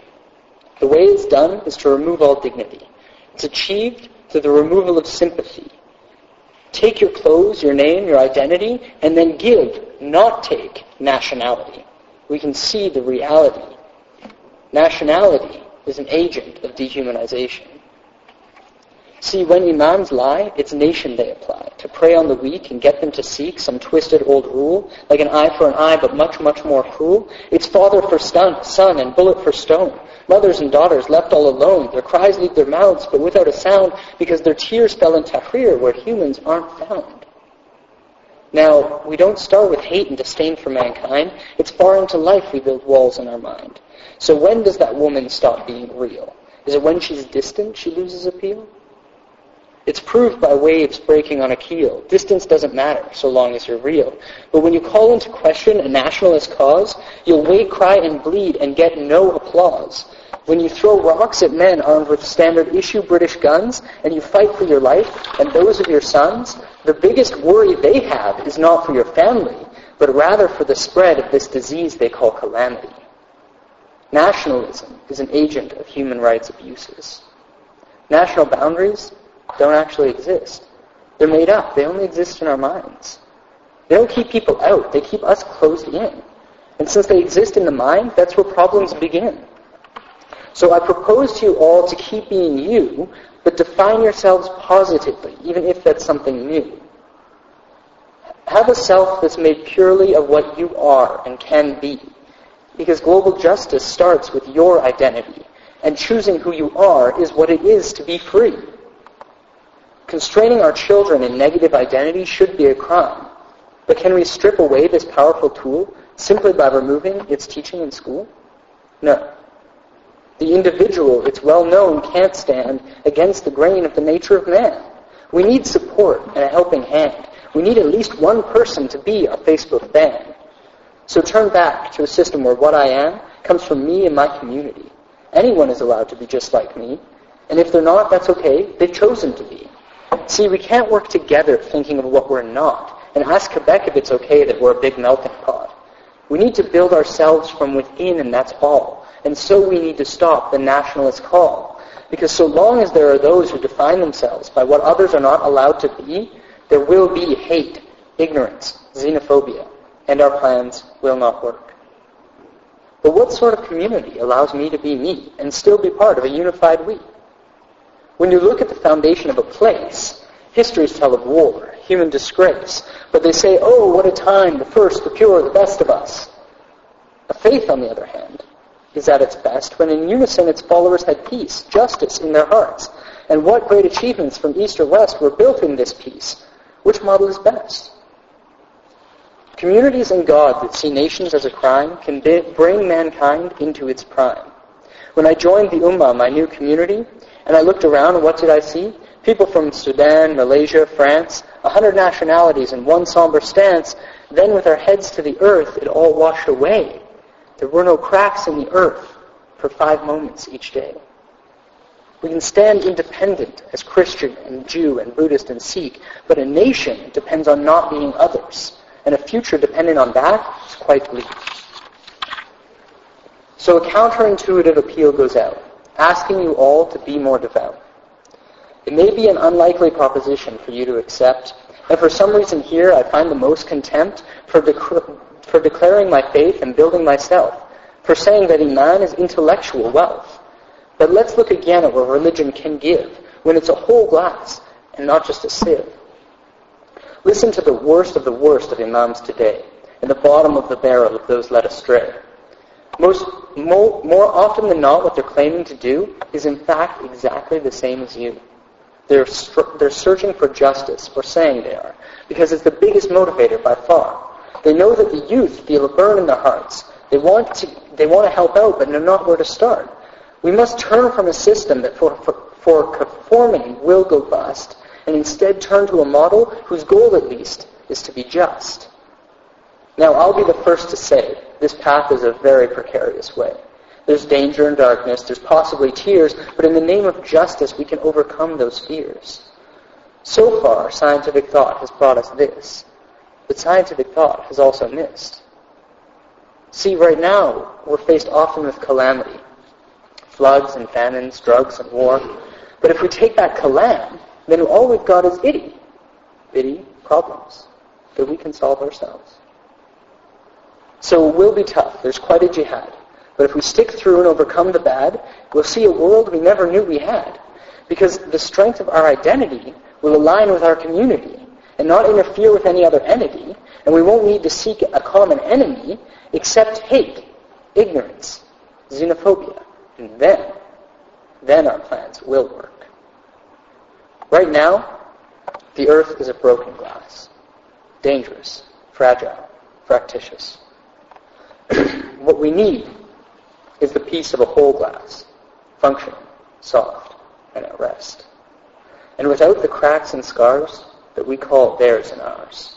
The way it's done is to remove all dignity. It's achieved through the removal of sympathy. Take your clothes, your name, your identity, and then give, not take, nationality. We can see the reality. Nationality is an agent of dehumanization. See, when imams lie, it's nation they apply, to prey on the weak and get them to seek some twisted old rule, like an eye for an eye, but much, much more cruel. It's father for son, and bullet for stone. Mothers and daughters left all alone. Their cries leave their mouths, but without a sound, because their tears fell in Tahrir, where humans aren't found. Now, we don't start with hate and disdain for mankind. It's far into life we build walls in our mind. So when does that woman stop being real? Is it when she's distant she loses appeal? It's proved by waves breaking on a keel. Distance doesn't matter so long as you're real. But when you call into question a nationalist cause, you'll wait, cry, and bleed and get no applause. When you throw rocks at men armed with standard issue British guns and you fight for your life and those of your sons, the biggest worry they have is not for your family, but rather for the spread of this disease they call calamity. Nationalism is an agent of human rights abuses. National boundaries don't actually exist. They're made up. They only exist in our minds. They don't keep people out. They keep us closed in. And since they exist in the mind, that's where problems begin. So I propose to you all to keep being you, but define yourselves positively, even if that's something new. Have a self that's made purely of what you are and can be. Because global justice starts with your identity, and choosing who you are is what it is to be free. Constraining our children in negative identity should be a crime. But can we strip away this powerful tool simply by removing its teaching in school? No. The individual, it's well known, can't stand against the grain of the nature of man. We need support and a helping hand. We need at least one person to be a Facebook fan. So turn back to a system where what I am comes from me and my community. Anyone is allowed to be just like me. And if they're not, that's okay. They've chosen to be. See, we can't work together thinking of what we're not and ask Quebec if it's okay that we're a big melting pot. We need to build ourselves from within and that's all. And so we need to stop the nationalist call. Because so long as there are those who define themselves by what others are not allowed to be, there will be hate, ignorance, xenophobia, and our plans will not work. But what sort of community allows me to be me and still be part of a unified we? When you look at the foundation of a place, histories tell of war, human disgrace, but they say, oh, what a time, the first, the pure, the best of us. A faith, on the other hand, is at its best when in unison its followers had peace, justice in their hearts. And what great achievements from east or west were built in this peace? Which model is best? Communities in God that see nations as a crime can bring mankind into its prime. When I joined the Ummah, my new community, and I looked around, what did I see? People from Sudan, Malaysia, France, a hundred nationalities in one somber stance. Then with our heads to the earth, it all washed away. There were no cracks in the earth for five moments each day. We can stand independent as Christian and Jew and Buddhist and Sikh, but a nation depends on not being others, and a future dependent on that is quite bleak. So a counterintuitive appeal goes out asking you all to be more devout. It may be an unlikely proposition for you to accept, and for some reason here I find the most contempt for, for declaring my faith and building myself, for saying that Iman is intellectual wealth. But let's look again at what religion can give when it's a whole glass and not just a sieve. Listen to the worst of the worst of Imams today, and the bottom of the barrel of those led astray. Most, more, more often than not, what they're claiming to do is in fact exactly the same as you. They're, they're searching for justice, or saying they are, because it's the biggest motivator by far. They know that the youth feel a burn in their hearts. They want to, they want to help out, but know not where to start. We must turn from a system that for, for, for conforming will go bust, and instead turn to a model whose goal at least is to be just. Now, I'll be the first to say this path is a very precarious way. There's danger and darkness. There's possibly tears. But in the name of justice, we can overcome those fears. So far, scientific thought has brought us this. But scientific thought has also missed. See, right now, we're faced often with calamity. Floods and famines, drugs and war. But if we take that calam, then all we've got is itty. Itty problems that we can solve ourselves. So it will be tough. There's quite a jihad. But if we stick through and overcome the bad, we'll see a world we never knew we had. Because the strength of our identity will align with our community and not interfere with any other entity. And we won't need to seek a common enemy except hate, ignorance, xenophobia. And then, then our plans will work. Right now, the earth is a broken glass. Dangerous, fragile, fractious. what we need is the piece of a whole glass, functioning, soft, and at rest. And without the cracks and scars that we call theirs and ours.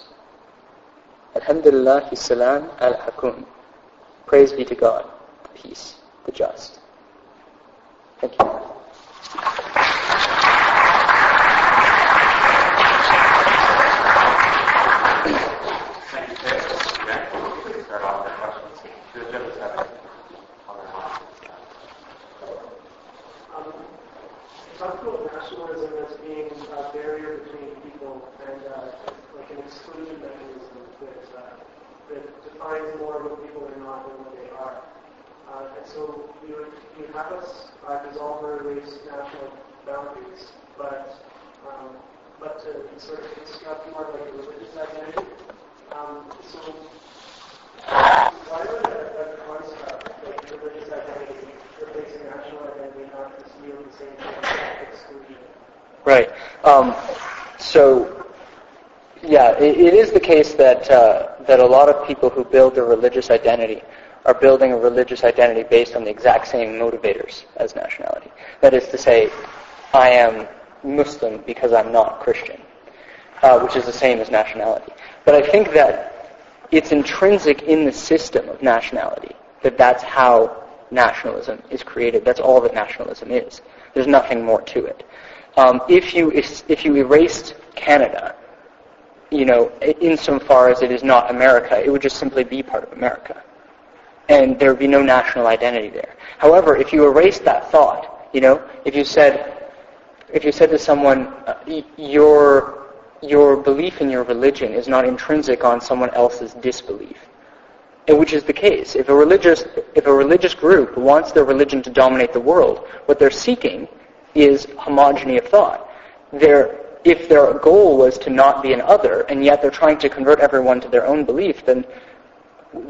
Alhamdulillah salam alaikum. Praise be to God, the peace, the just. Thank you. Defines more what people are not than what they are. Uh, and so you you have us uh, dissolve or erase national boundaries, but um, but to sort of construct more like a religious identity. Um, so why would a, a construct like religious identity replace national identity not just really the same thing exclusion? Right. Um, so yeah, it, it is the case that uh, that a lot of people who build their religious identity are building a religious identity based on the exact same motivators as nationality. That is to say, I am Muslim because I'm not Christian, uh, which is the same as nationality. But I think that it's intrinsic in the system of nationality that that's how nationalism is created. That's all that nationalism is. There's nothing more to it. Um, if you if you erased Canada you know, insofar as it is not America, it would just simply be part of America. And there would be no national identity there. However, if you erase that thought, you know, if you said, if you said to someone, your, your belief in your religion is not intrinsic on someone else's disbelief, and which is the case. If a religious, if a religious group wants their religion to dominate the world, what they're seeking is homogeny of thought. They're if their goal was to not be an other, and yet they're trying to convert everyone to their own belief, then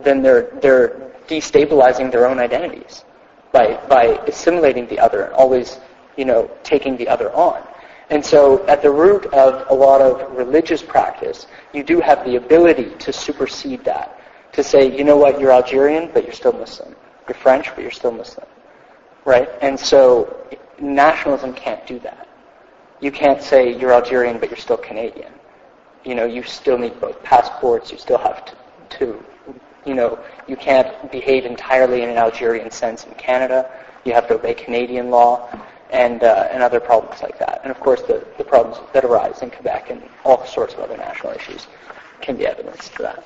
then they're they're destabilizing their own identities by by assimilating the other and always, you know, taking the other on. And so at the root of a lot of religious practice, you do have the ability to supersede that. To say, you know what, you're Algerian, but you're still Muslim. You're French, but you're still Muslim. Right? And so nationalism can't do that you can't say you're Algerian but you're still Canadian. You know, you still need both passports. You still have to, to you know, you can't behave entirely in an Algerian sense in Canada. You have to obey Canadian law and uh, and other problems like that. And of course, the, the problems that arise in Quebec and all sorts of other national issues can be evidence to that.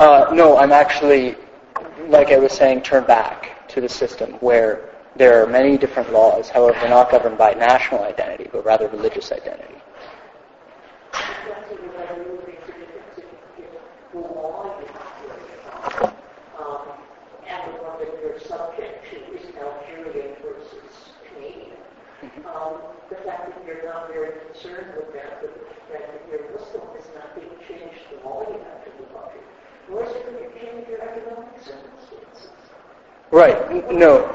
Uh, no, I'm actually, like I was saying, turned back to the system where there are many different laws, however, not governed by national identity, but rather religious identity. Um, the fact that you're not very concerned with that you're Muslim is not being changed the volume after the budget. Nor is it going to change your economic circumstances. Right. No.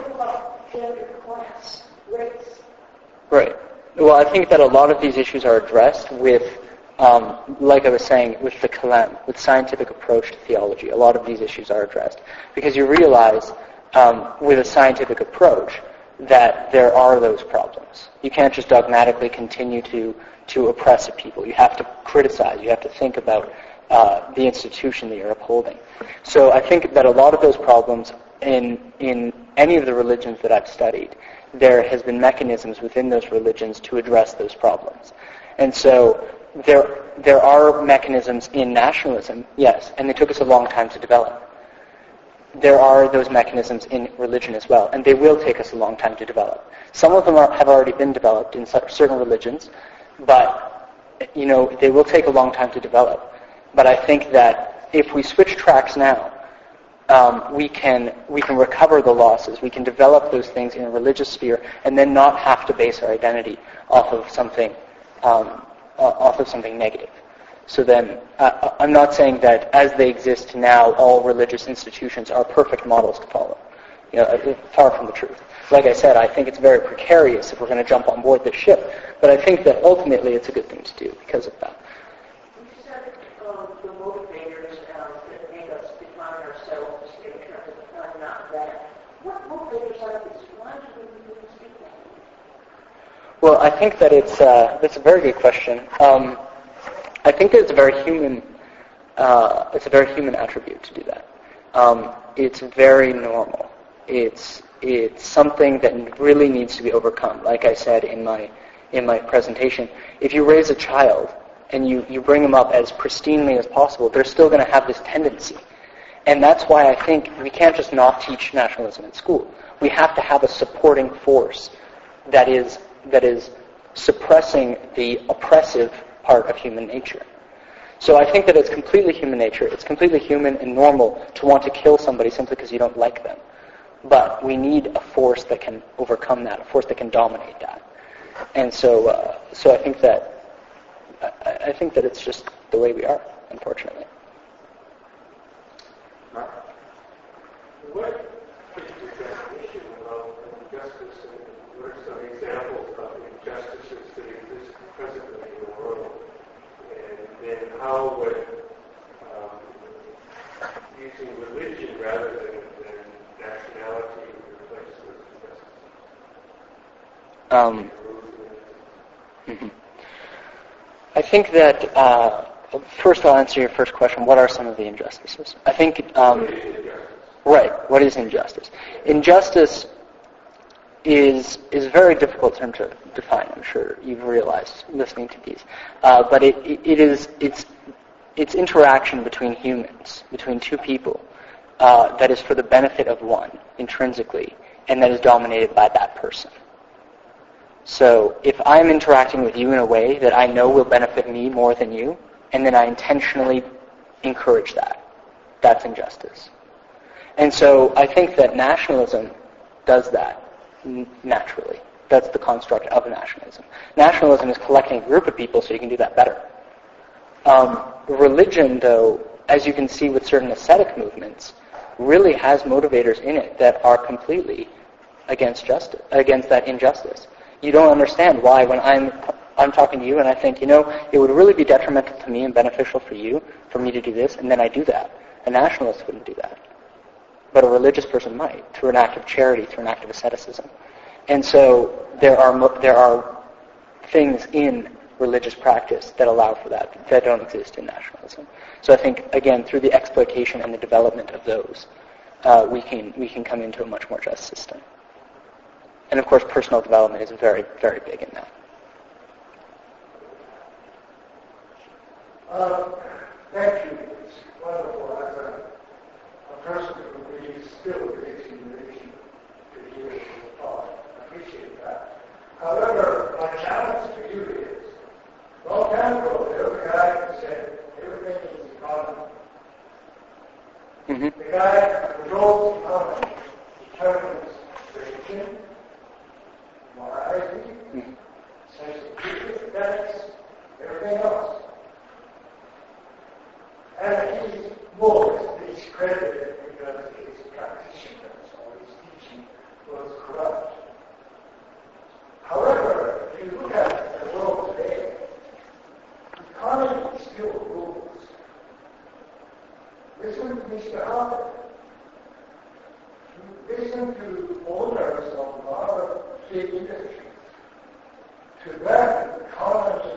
Right. Well, I think that a lot of these issues are addressed with, um, like I was saying, with the kalam, with scientific approach to theology. A lot of these issues are addressed because you realize um, with a scientific approach that there are those problems. You can't just dogmatically continue to to oppress a people. You have to criticize. You have to think about uh, the institution that you're upholding. So I think that a lot of those problems in in any of the religions that I've studied, there has been mechanisms within those religions to address those problems. And so there there are mechanisms in nationalism, yes, and they took us a long time to develop. There are those mechanisms in religion as well, and they will take us a long time to develop. Some of them are, have already been developed in certain religions, but you know they will take a long time to develop. But I think that if we switch tracks now, um, we can we can recover the losses. We can develop those things in a religious sphere, and then not have to base our identity off of something um, off of something negative. So then, uh, I'm not saying that as they exist now, all religious institutions are perfect models to follow. You know, uh, far from the truth. Like I said, I think it's very precarious if we're going to jump on board this ship, but I think that ultimately it's a good thing to do because of that. Well, I think that it's uh, a very good question. Um, I think that it's a very human uh, it's a very human attribute to do that. Um, it's very normal. It's it's something that really needs to be overcome. Like I said in my in my presentation, if you raise a child and you, you bring them up as pristinely as possible, they're still going to have this tendency. And that's why I think we can't just not teach nationalism in school. We have to have a supporting force that is that is suppressing the oppressive part of human nature. So I think that it's completely human nature. It's completely human and normal to want to kill somebody simply because you don't like them. But we need a force that can overcome that, a force that can dominate that. And so, uh, so I think that I, I think that it's just the way we are, unfortunately. What is the definition of justice and what are some examples injustices that in the world, and then how would um, using religion rather than, than nationality replace? Um, mm-hmm. I think that uh, first I'll answer your first question. What are some of the injustices? I think um, right. What is injustice? Injustice is is a very difficult term to define. I'm sure you've realized listening to these, uh, but it, it is it's it's interaction between humans, between two people, uh, that is for the benefit of one intrinsically, and that is dominated by that person. So if I'm interacting with you in a way that I know will benefit me more than you, and then I intentionally encourage that, that's injustice. And so I think that nationalism does that naturally. That's the construct of nationalism. Nationalism is collecting a group of people so you can do that better. Um, religion, though, as you can see with certain ascetic movements, really has motivators in it that are completely against justice, against that injustice. You don't understand why when I'm I'm talking to you and I think, you know, it would really be detrimental to me and beneficial for you for me to do this, and then I do that. A nationalist wouldn't do that but a religious person might through an act of charity, through an act of asceticism. And so there are there are things in religious practice that allow for that that don't exist in nationalism. So I think again through the exploitation and the development of those, uh, we can we can come into a much more just system. And of course, personal development is very very big in that. Uh, thank you. It's wonderful. As a, a person still facing relation to Jewish thought. I appreciate that. However, my challenge to you is, long time ago, there was a guy who said everything is economy. Mm-hmm. The guy who controls the economy determines religion, morality, mm-hmm. sense of duty, ethics, everything else. And he's more discredited because practitioners or his teaching was corrupt. However, if you look at the world today, economy still rules. Listen to Mr. Harper. Listen to owners of a lot of big industries. To them, economy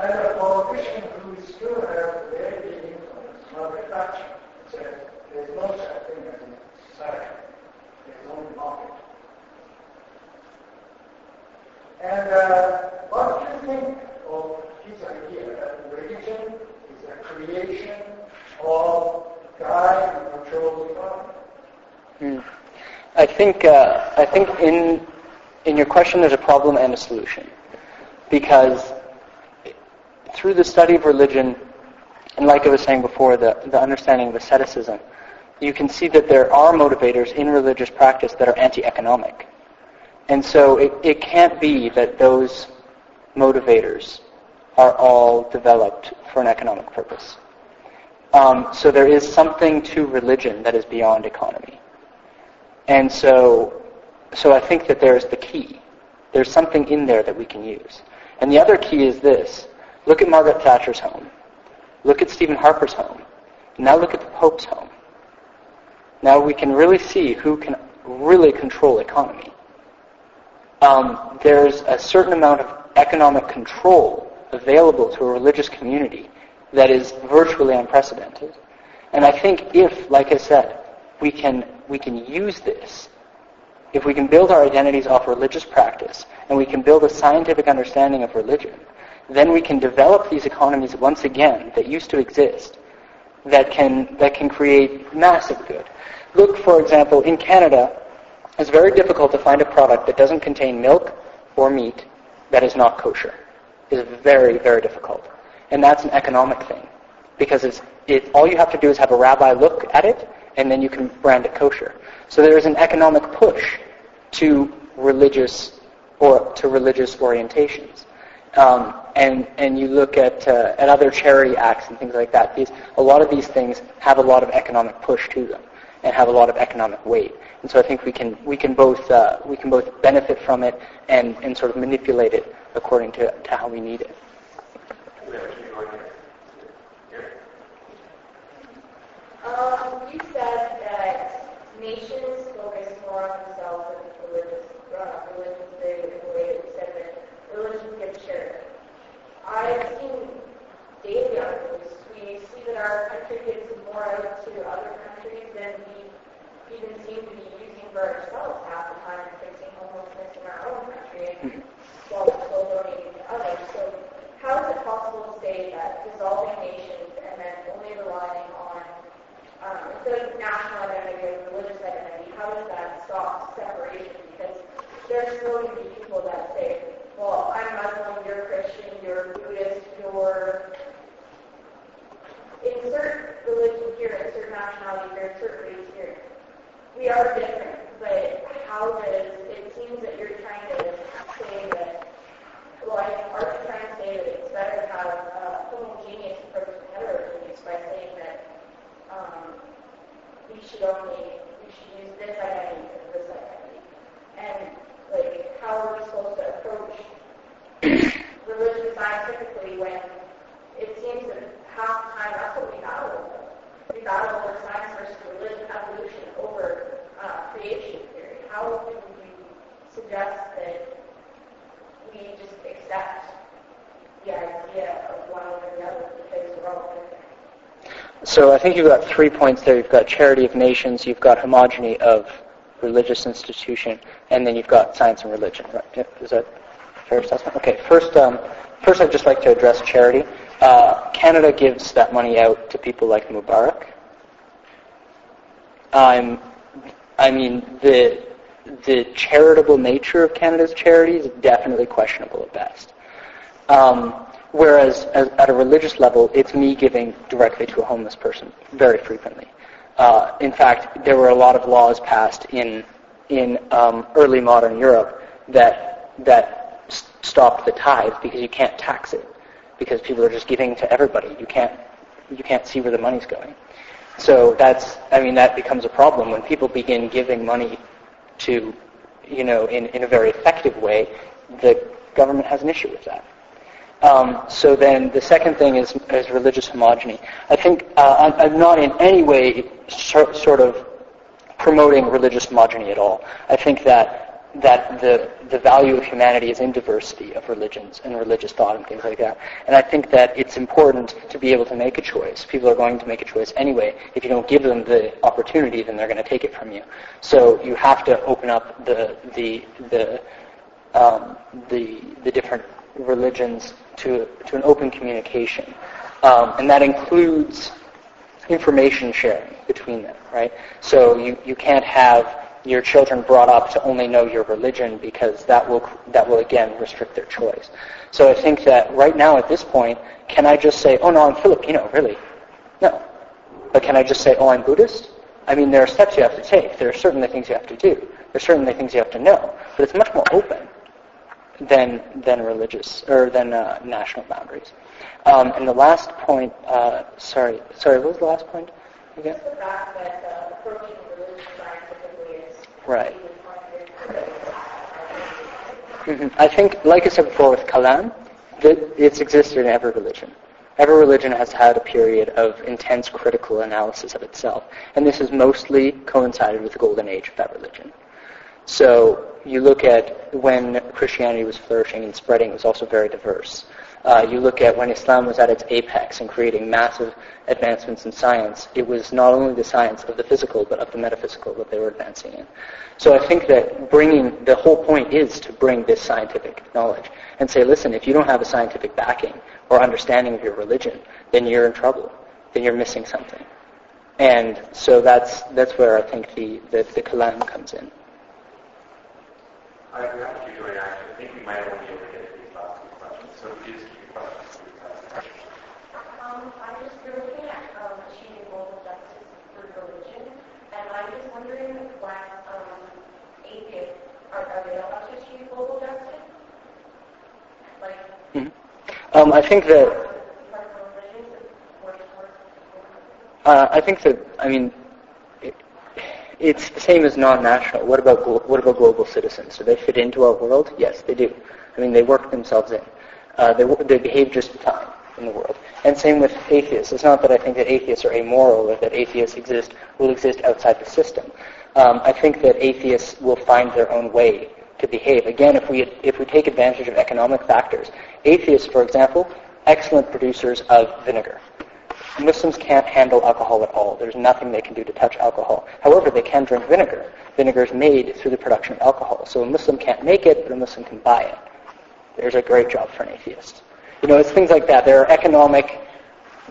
And a politician who still has very big influence, Margaret Thatcher, says there's no such thing as a society. There's only market. And uh, what do you think of his idea that religion is a creation of God who controls the economy? Hmm. I think uh, I think in in your question there's a problem and a solution because through the study of religion and like I was saying before the, the understanding of asceticism you can see that there are motivators in religious practice that are anti-economic and so it, it can't be that those motivators are all developed for an economic purpose. Um, so there is something to religion that is beyond economy. And so, so I think that there's the key. There's something in there that we can use. And the other key is this. Look at Margaret Thatcher's home. Look at Stephen Harper's home. Now look at the Pope's home. Now we can really see who can really control economy um, there's a certain amount of economic control available to a religious community that is virtually unprecedented. And I think if, like I said, we can, we can use this, if we can build our identities off religious practice, and we can build a scientific understanding of religion, then we can develop these economies once again that used to exist that can, that can create massive good. Look, for example, in Canada, it's very difficult to find a product that doesn't contain milk or meat that is not kosher. It's very, very difficult. And that's an economic thing. Because it's, it, all you have to do is have a rabbi look at it, and then you can brand it kosher. So there is an economic push to religious or to religious orientations. Um, and and you look at uh, at other charity acts and things like that. These a lot of these things have a lot of economic push to them and have a lot of economic weight. And so I think we can we can both uh, we can both benefit from it and, and sort of manipulate it according to, to how we need it. Um, you said that nations focus more on themselves than religious uh, religions do in the way that you said that religions give charity. I've seen daily articles. We see that our country gives more out to other countries than we even seem to be using for ourselves half the time, fixing homelessness in our own country and while still donating to others. So how is it possible to say that dissolving nations and then only relying on um, of national identity or religious identity, how does that stop separation? Because there are so many people that say, well, I'm Muslim, you're Christian, you're Buddhist, you're in certain religions here, in certain nationalities here, in certain races here we are different, but how does it seems that you're trying to say that well, I are you trying to say that it's better to have a homogeneous approach to heterogeneous by saying that um, we should only we should use this identity and this identity, and like how are we supposed to approach religion scientifically when it seems that half the time that's what we battle with. We battle over science versus religion, evolution over uh, creation theory? How can we suggest that we just accept the idea of one over the other because we're all different? So I think you've got three points there. You've got charity of nations, you've got homogeny of religious institution, and then you've got science and religion. Right? Is that fair assessment? Okay. First, um, first I'd just like to address charity. Uh, Canada gives that money out to people like Mubarak. Um, I mean, the the charitable nature of Canada's charities is definitely questionable at best. Um, whereas as, at a religious level, it's me giving directly to a homeless person very frequently. Uh, in fact, there were a lot of laws passed in in um, early modern Europe that that stopped the tithe because you can't tax it because people are just giving to everybody. You can't you can't see where the money's going. So that's, I mean, that becomes a problem when people begin giving money to, you know, in, in a very effective way, the government has an issue with that. Um, so then the second thing is, is religious homogeny. I think uh, I'm not in any way sort of promoting religious homogeny at all. I think that that the, the value of humanity is in diversity of religions and religious thought and things like that. And I think that it's important to be able to make a choice. People are going to make a choice anyway. If you don't give them the opportunity, then they're going to take it from you. So you have to open up the the the um, the, the different religions to to an open communication, um, and that includes information sharing between them, right? So you, you can't have your children brought up to only know your religion because that will that will again restrict their choice. So I think that right now at this point, can I just say, oh no, I'm Filipino, really? No. But can I just say, oh, I'm Buddhist? I mean, there are steps you have to take. There are certainly things you have to do. There are certainly things you have to know. But it's much more open than than religious or than uh, national boundaries. Um, and the last point, uh, sorry, sorry, what was the last point again? That uh, approaching religion scientifically is Right. hmm I think, like I said before with Kalam, that it's existed in every religion. Every religion has had a period of intense critical analysis of itself, and this has mostly coincided with the golden age of that religion. So you look at when Christianity was flourishing and spreading, it was also very diverse. Uh, you look at when Islam was at its apex and creating massive advancements in science, it was not only the science of the physical, but of the metaphysical that they were advancing in. So I think that bringing, the whole point is to bring this scientific knowledge and say, listen, if you don't have a scientific backing or understanding of your religion, then you're in trouble. Then you're missing something. And so that's, that's where I think the, the, the kalam comes in. I agree with you, Joy. I think we might only be able to get these last two questions. So please keep your questions. Um, I'm just you're looking at um, achieving global justice through religion, and I'm just wondering what um, atheists are, are they allowed to achieve global justice? Like, Mhm. Um, I think that like religions work towards Uh, I think that, I mean, it, it's the same as non-national. What about what about global citizens? Do they fit into our world? Yes, they do. I mean, they work themselves in. Uh, they, they behave just fine in the world. And same with atheists. It's not that I think that atheists are amoral or that atheists exist will exist outside the system. Um, I think that atheists will find their own way to behave. Again, if we if we take advantage of economic factors, atheists, for example, excellent producers of vinegar. Muslims can't handle alcohol at all. There's nothing they can do to touch alcohol. However, they can drink vinegar. Vinegar is made through the production of alcohol. So a Muslim can't make it, but a Muslim can buy it. There's a great job for an atheist. You know, it's things like that. There are economic,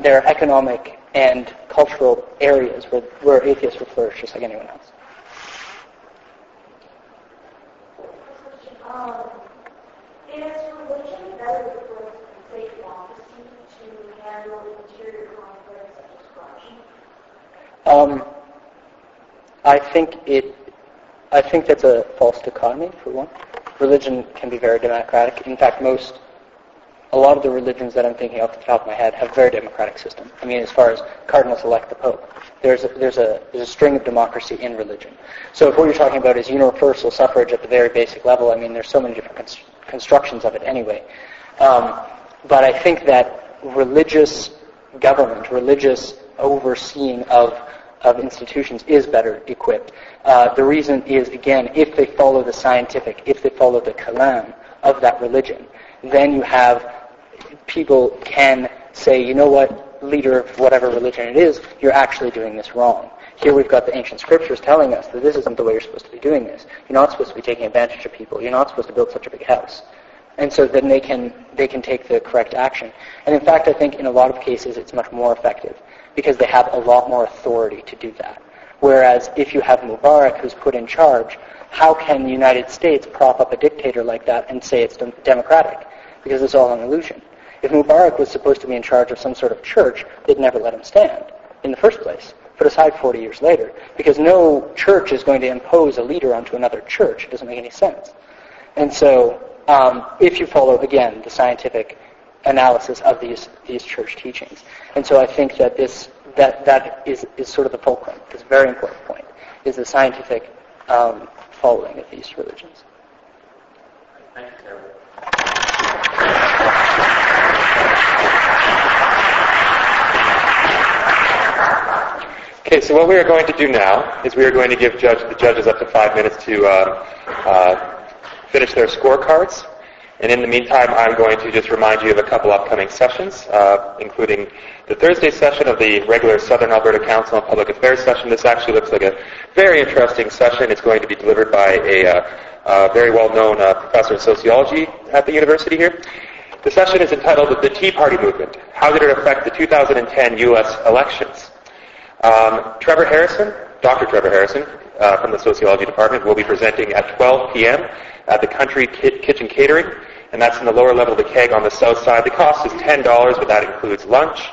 there are economic and cultural areas where, where atheists will flourish just like anyone else. Um, is religion better equipped than, say, democracy to handle interior conflicts such as corruption? Um, I think it. I think that's a false dichotomy. For one, religion can be very democratic. In fact, most, a lot of the religions that I'm thinking off the top of my head have very democratic system. I mean, as far as cardinals elect the pope, there's a, there's a there's a string of democracy in religion. So if what you're talking about is universal suffrage at the very basic level, I mean, there's so many different const- constructions of it anyway. Um, but I think that religious government, religious overseeing of of institutions is better equipped. Uh, the reason is, again, if they follow the scientific, if they follow the kalam of that religion, then you have people can say, you know what, leader of whatever religion it is, you're actually doing this wrong. Here we've got the ancient scriptures telling us that this isn't the way you're supposed to be doing this. You're not supposed to be taking advantage of people. You're not supposed to build such a big house. And so then they can they can take the correct action. And in fact, I think in a lot of cases it's much more effective because they have a lot more authority to do that. Whereas if you have Mubarak who's put in charge, how can the United States prop up a dictator like that and say it's democratic? Because it's all an illusion. If Mubarak was supposed to be in charge of some sort of church, they'd never let him stand in the first place. Put aside 40 years later, because no church is going to impose a leader onto another church. It doesn't make any sense. And so, um, if you follow again the scientific analysis of these these church teachings, and so I think that this that that is is sort of the fulcrum. This very important point is the scientific um, following of these religions. Thank you, Okay, so what we are going to do now is we are going to give judge, the judges up to five minutes to uh, uh, finish their scorecards. And in the meantime, I'm going to just remind you of a couple upcoming sessions, uh, including the Thursday session of the regular Southern Alberta Council on Public Affairs session. This actually looks like a very interesting session. It's going to be delivered by a uh, very well-known uh, professor of sociology at the university here. The session is entitled The Tea Party Movement. How did it affect the 2010 U.S. elections? Um, Trevor Harrison, Dr. Trevor Harrison, uh, from the sociology department, will be presenting at 12 p.m. at the Country Kitchen Catering, and that's in the lower level of the keg on the south side. The cost is $10, but that includes lunch.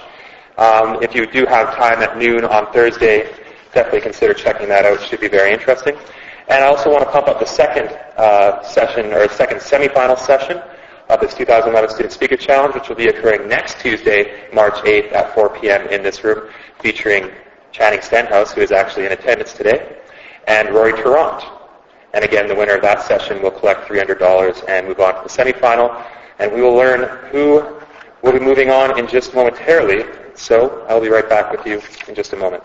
Um, if you do have time at noon on Thursday, definitely consider checking that out. It should be very interesting. And I also want to pump up the second uh, session, or second semifinal session of this 2011 Student Speaker Challenge, which will be occurring next Tuesday, March 8th at 4 p.m. in this room, featuring Channing Stenhouse, who is actually in attendance today, and Rory Tarrant. And again, the winner of that session will collect $300 and move on to the semifinal. And we will learn who will be moving on in just momentarily. So I'll be right back with you in just a moment.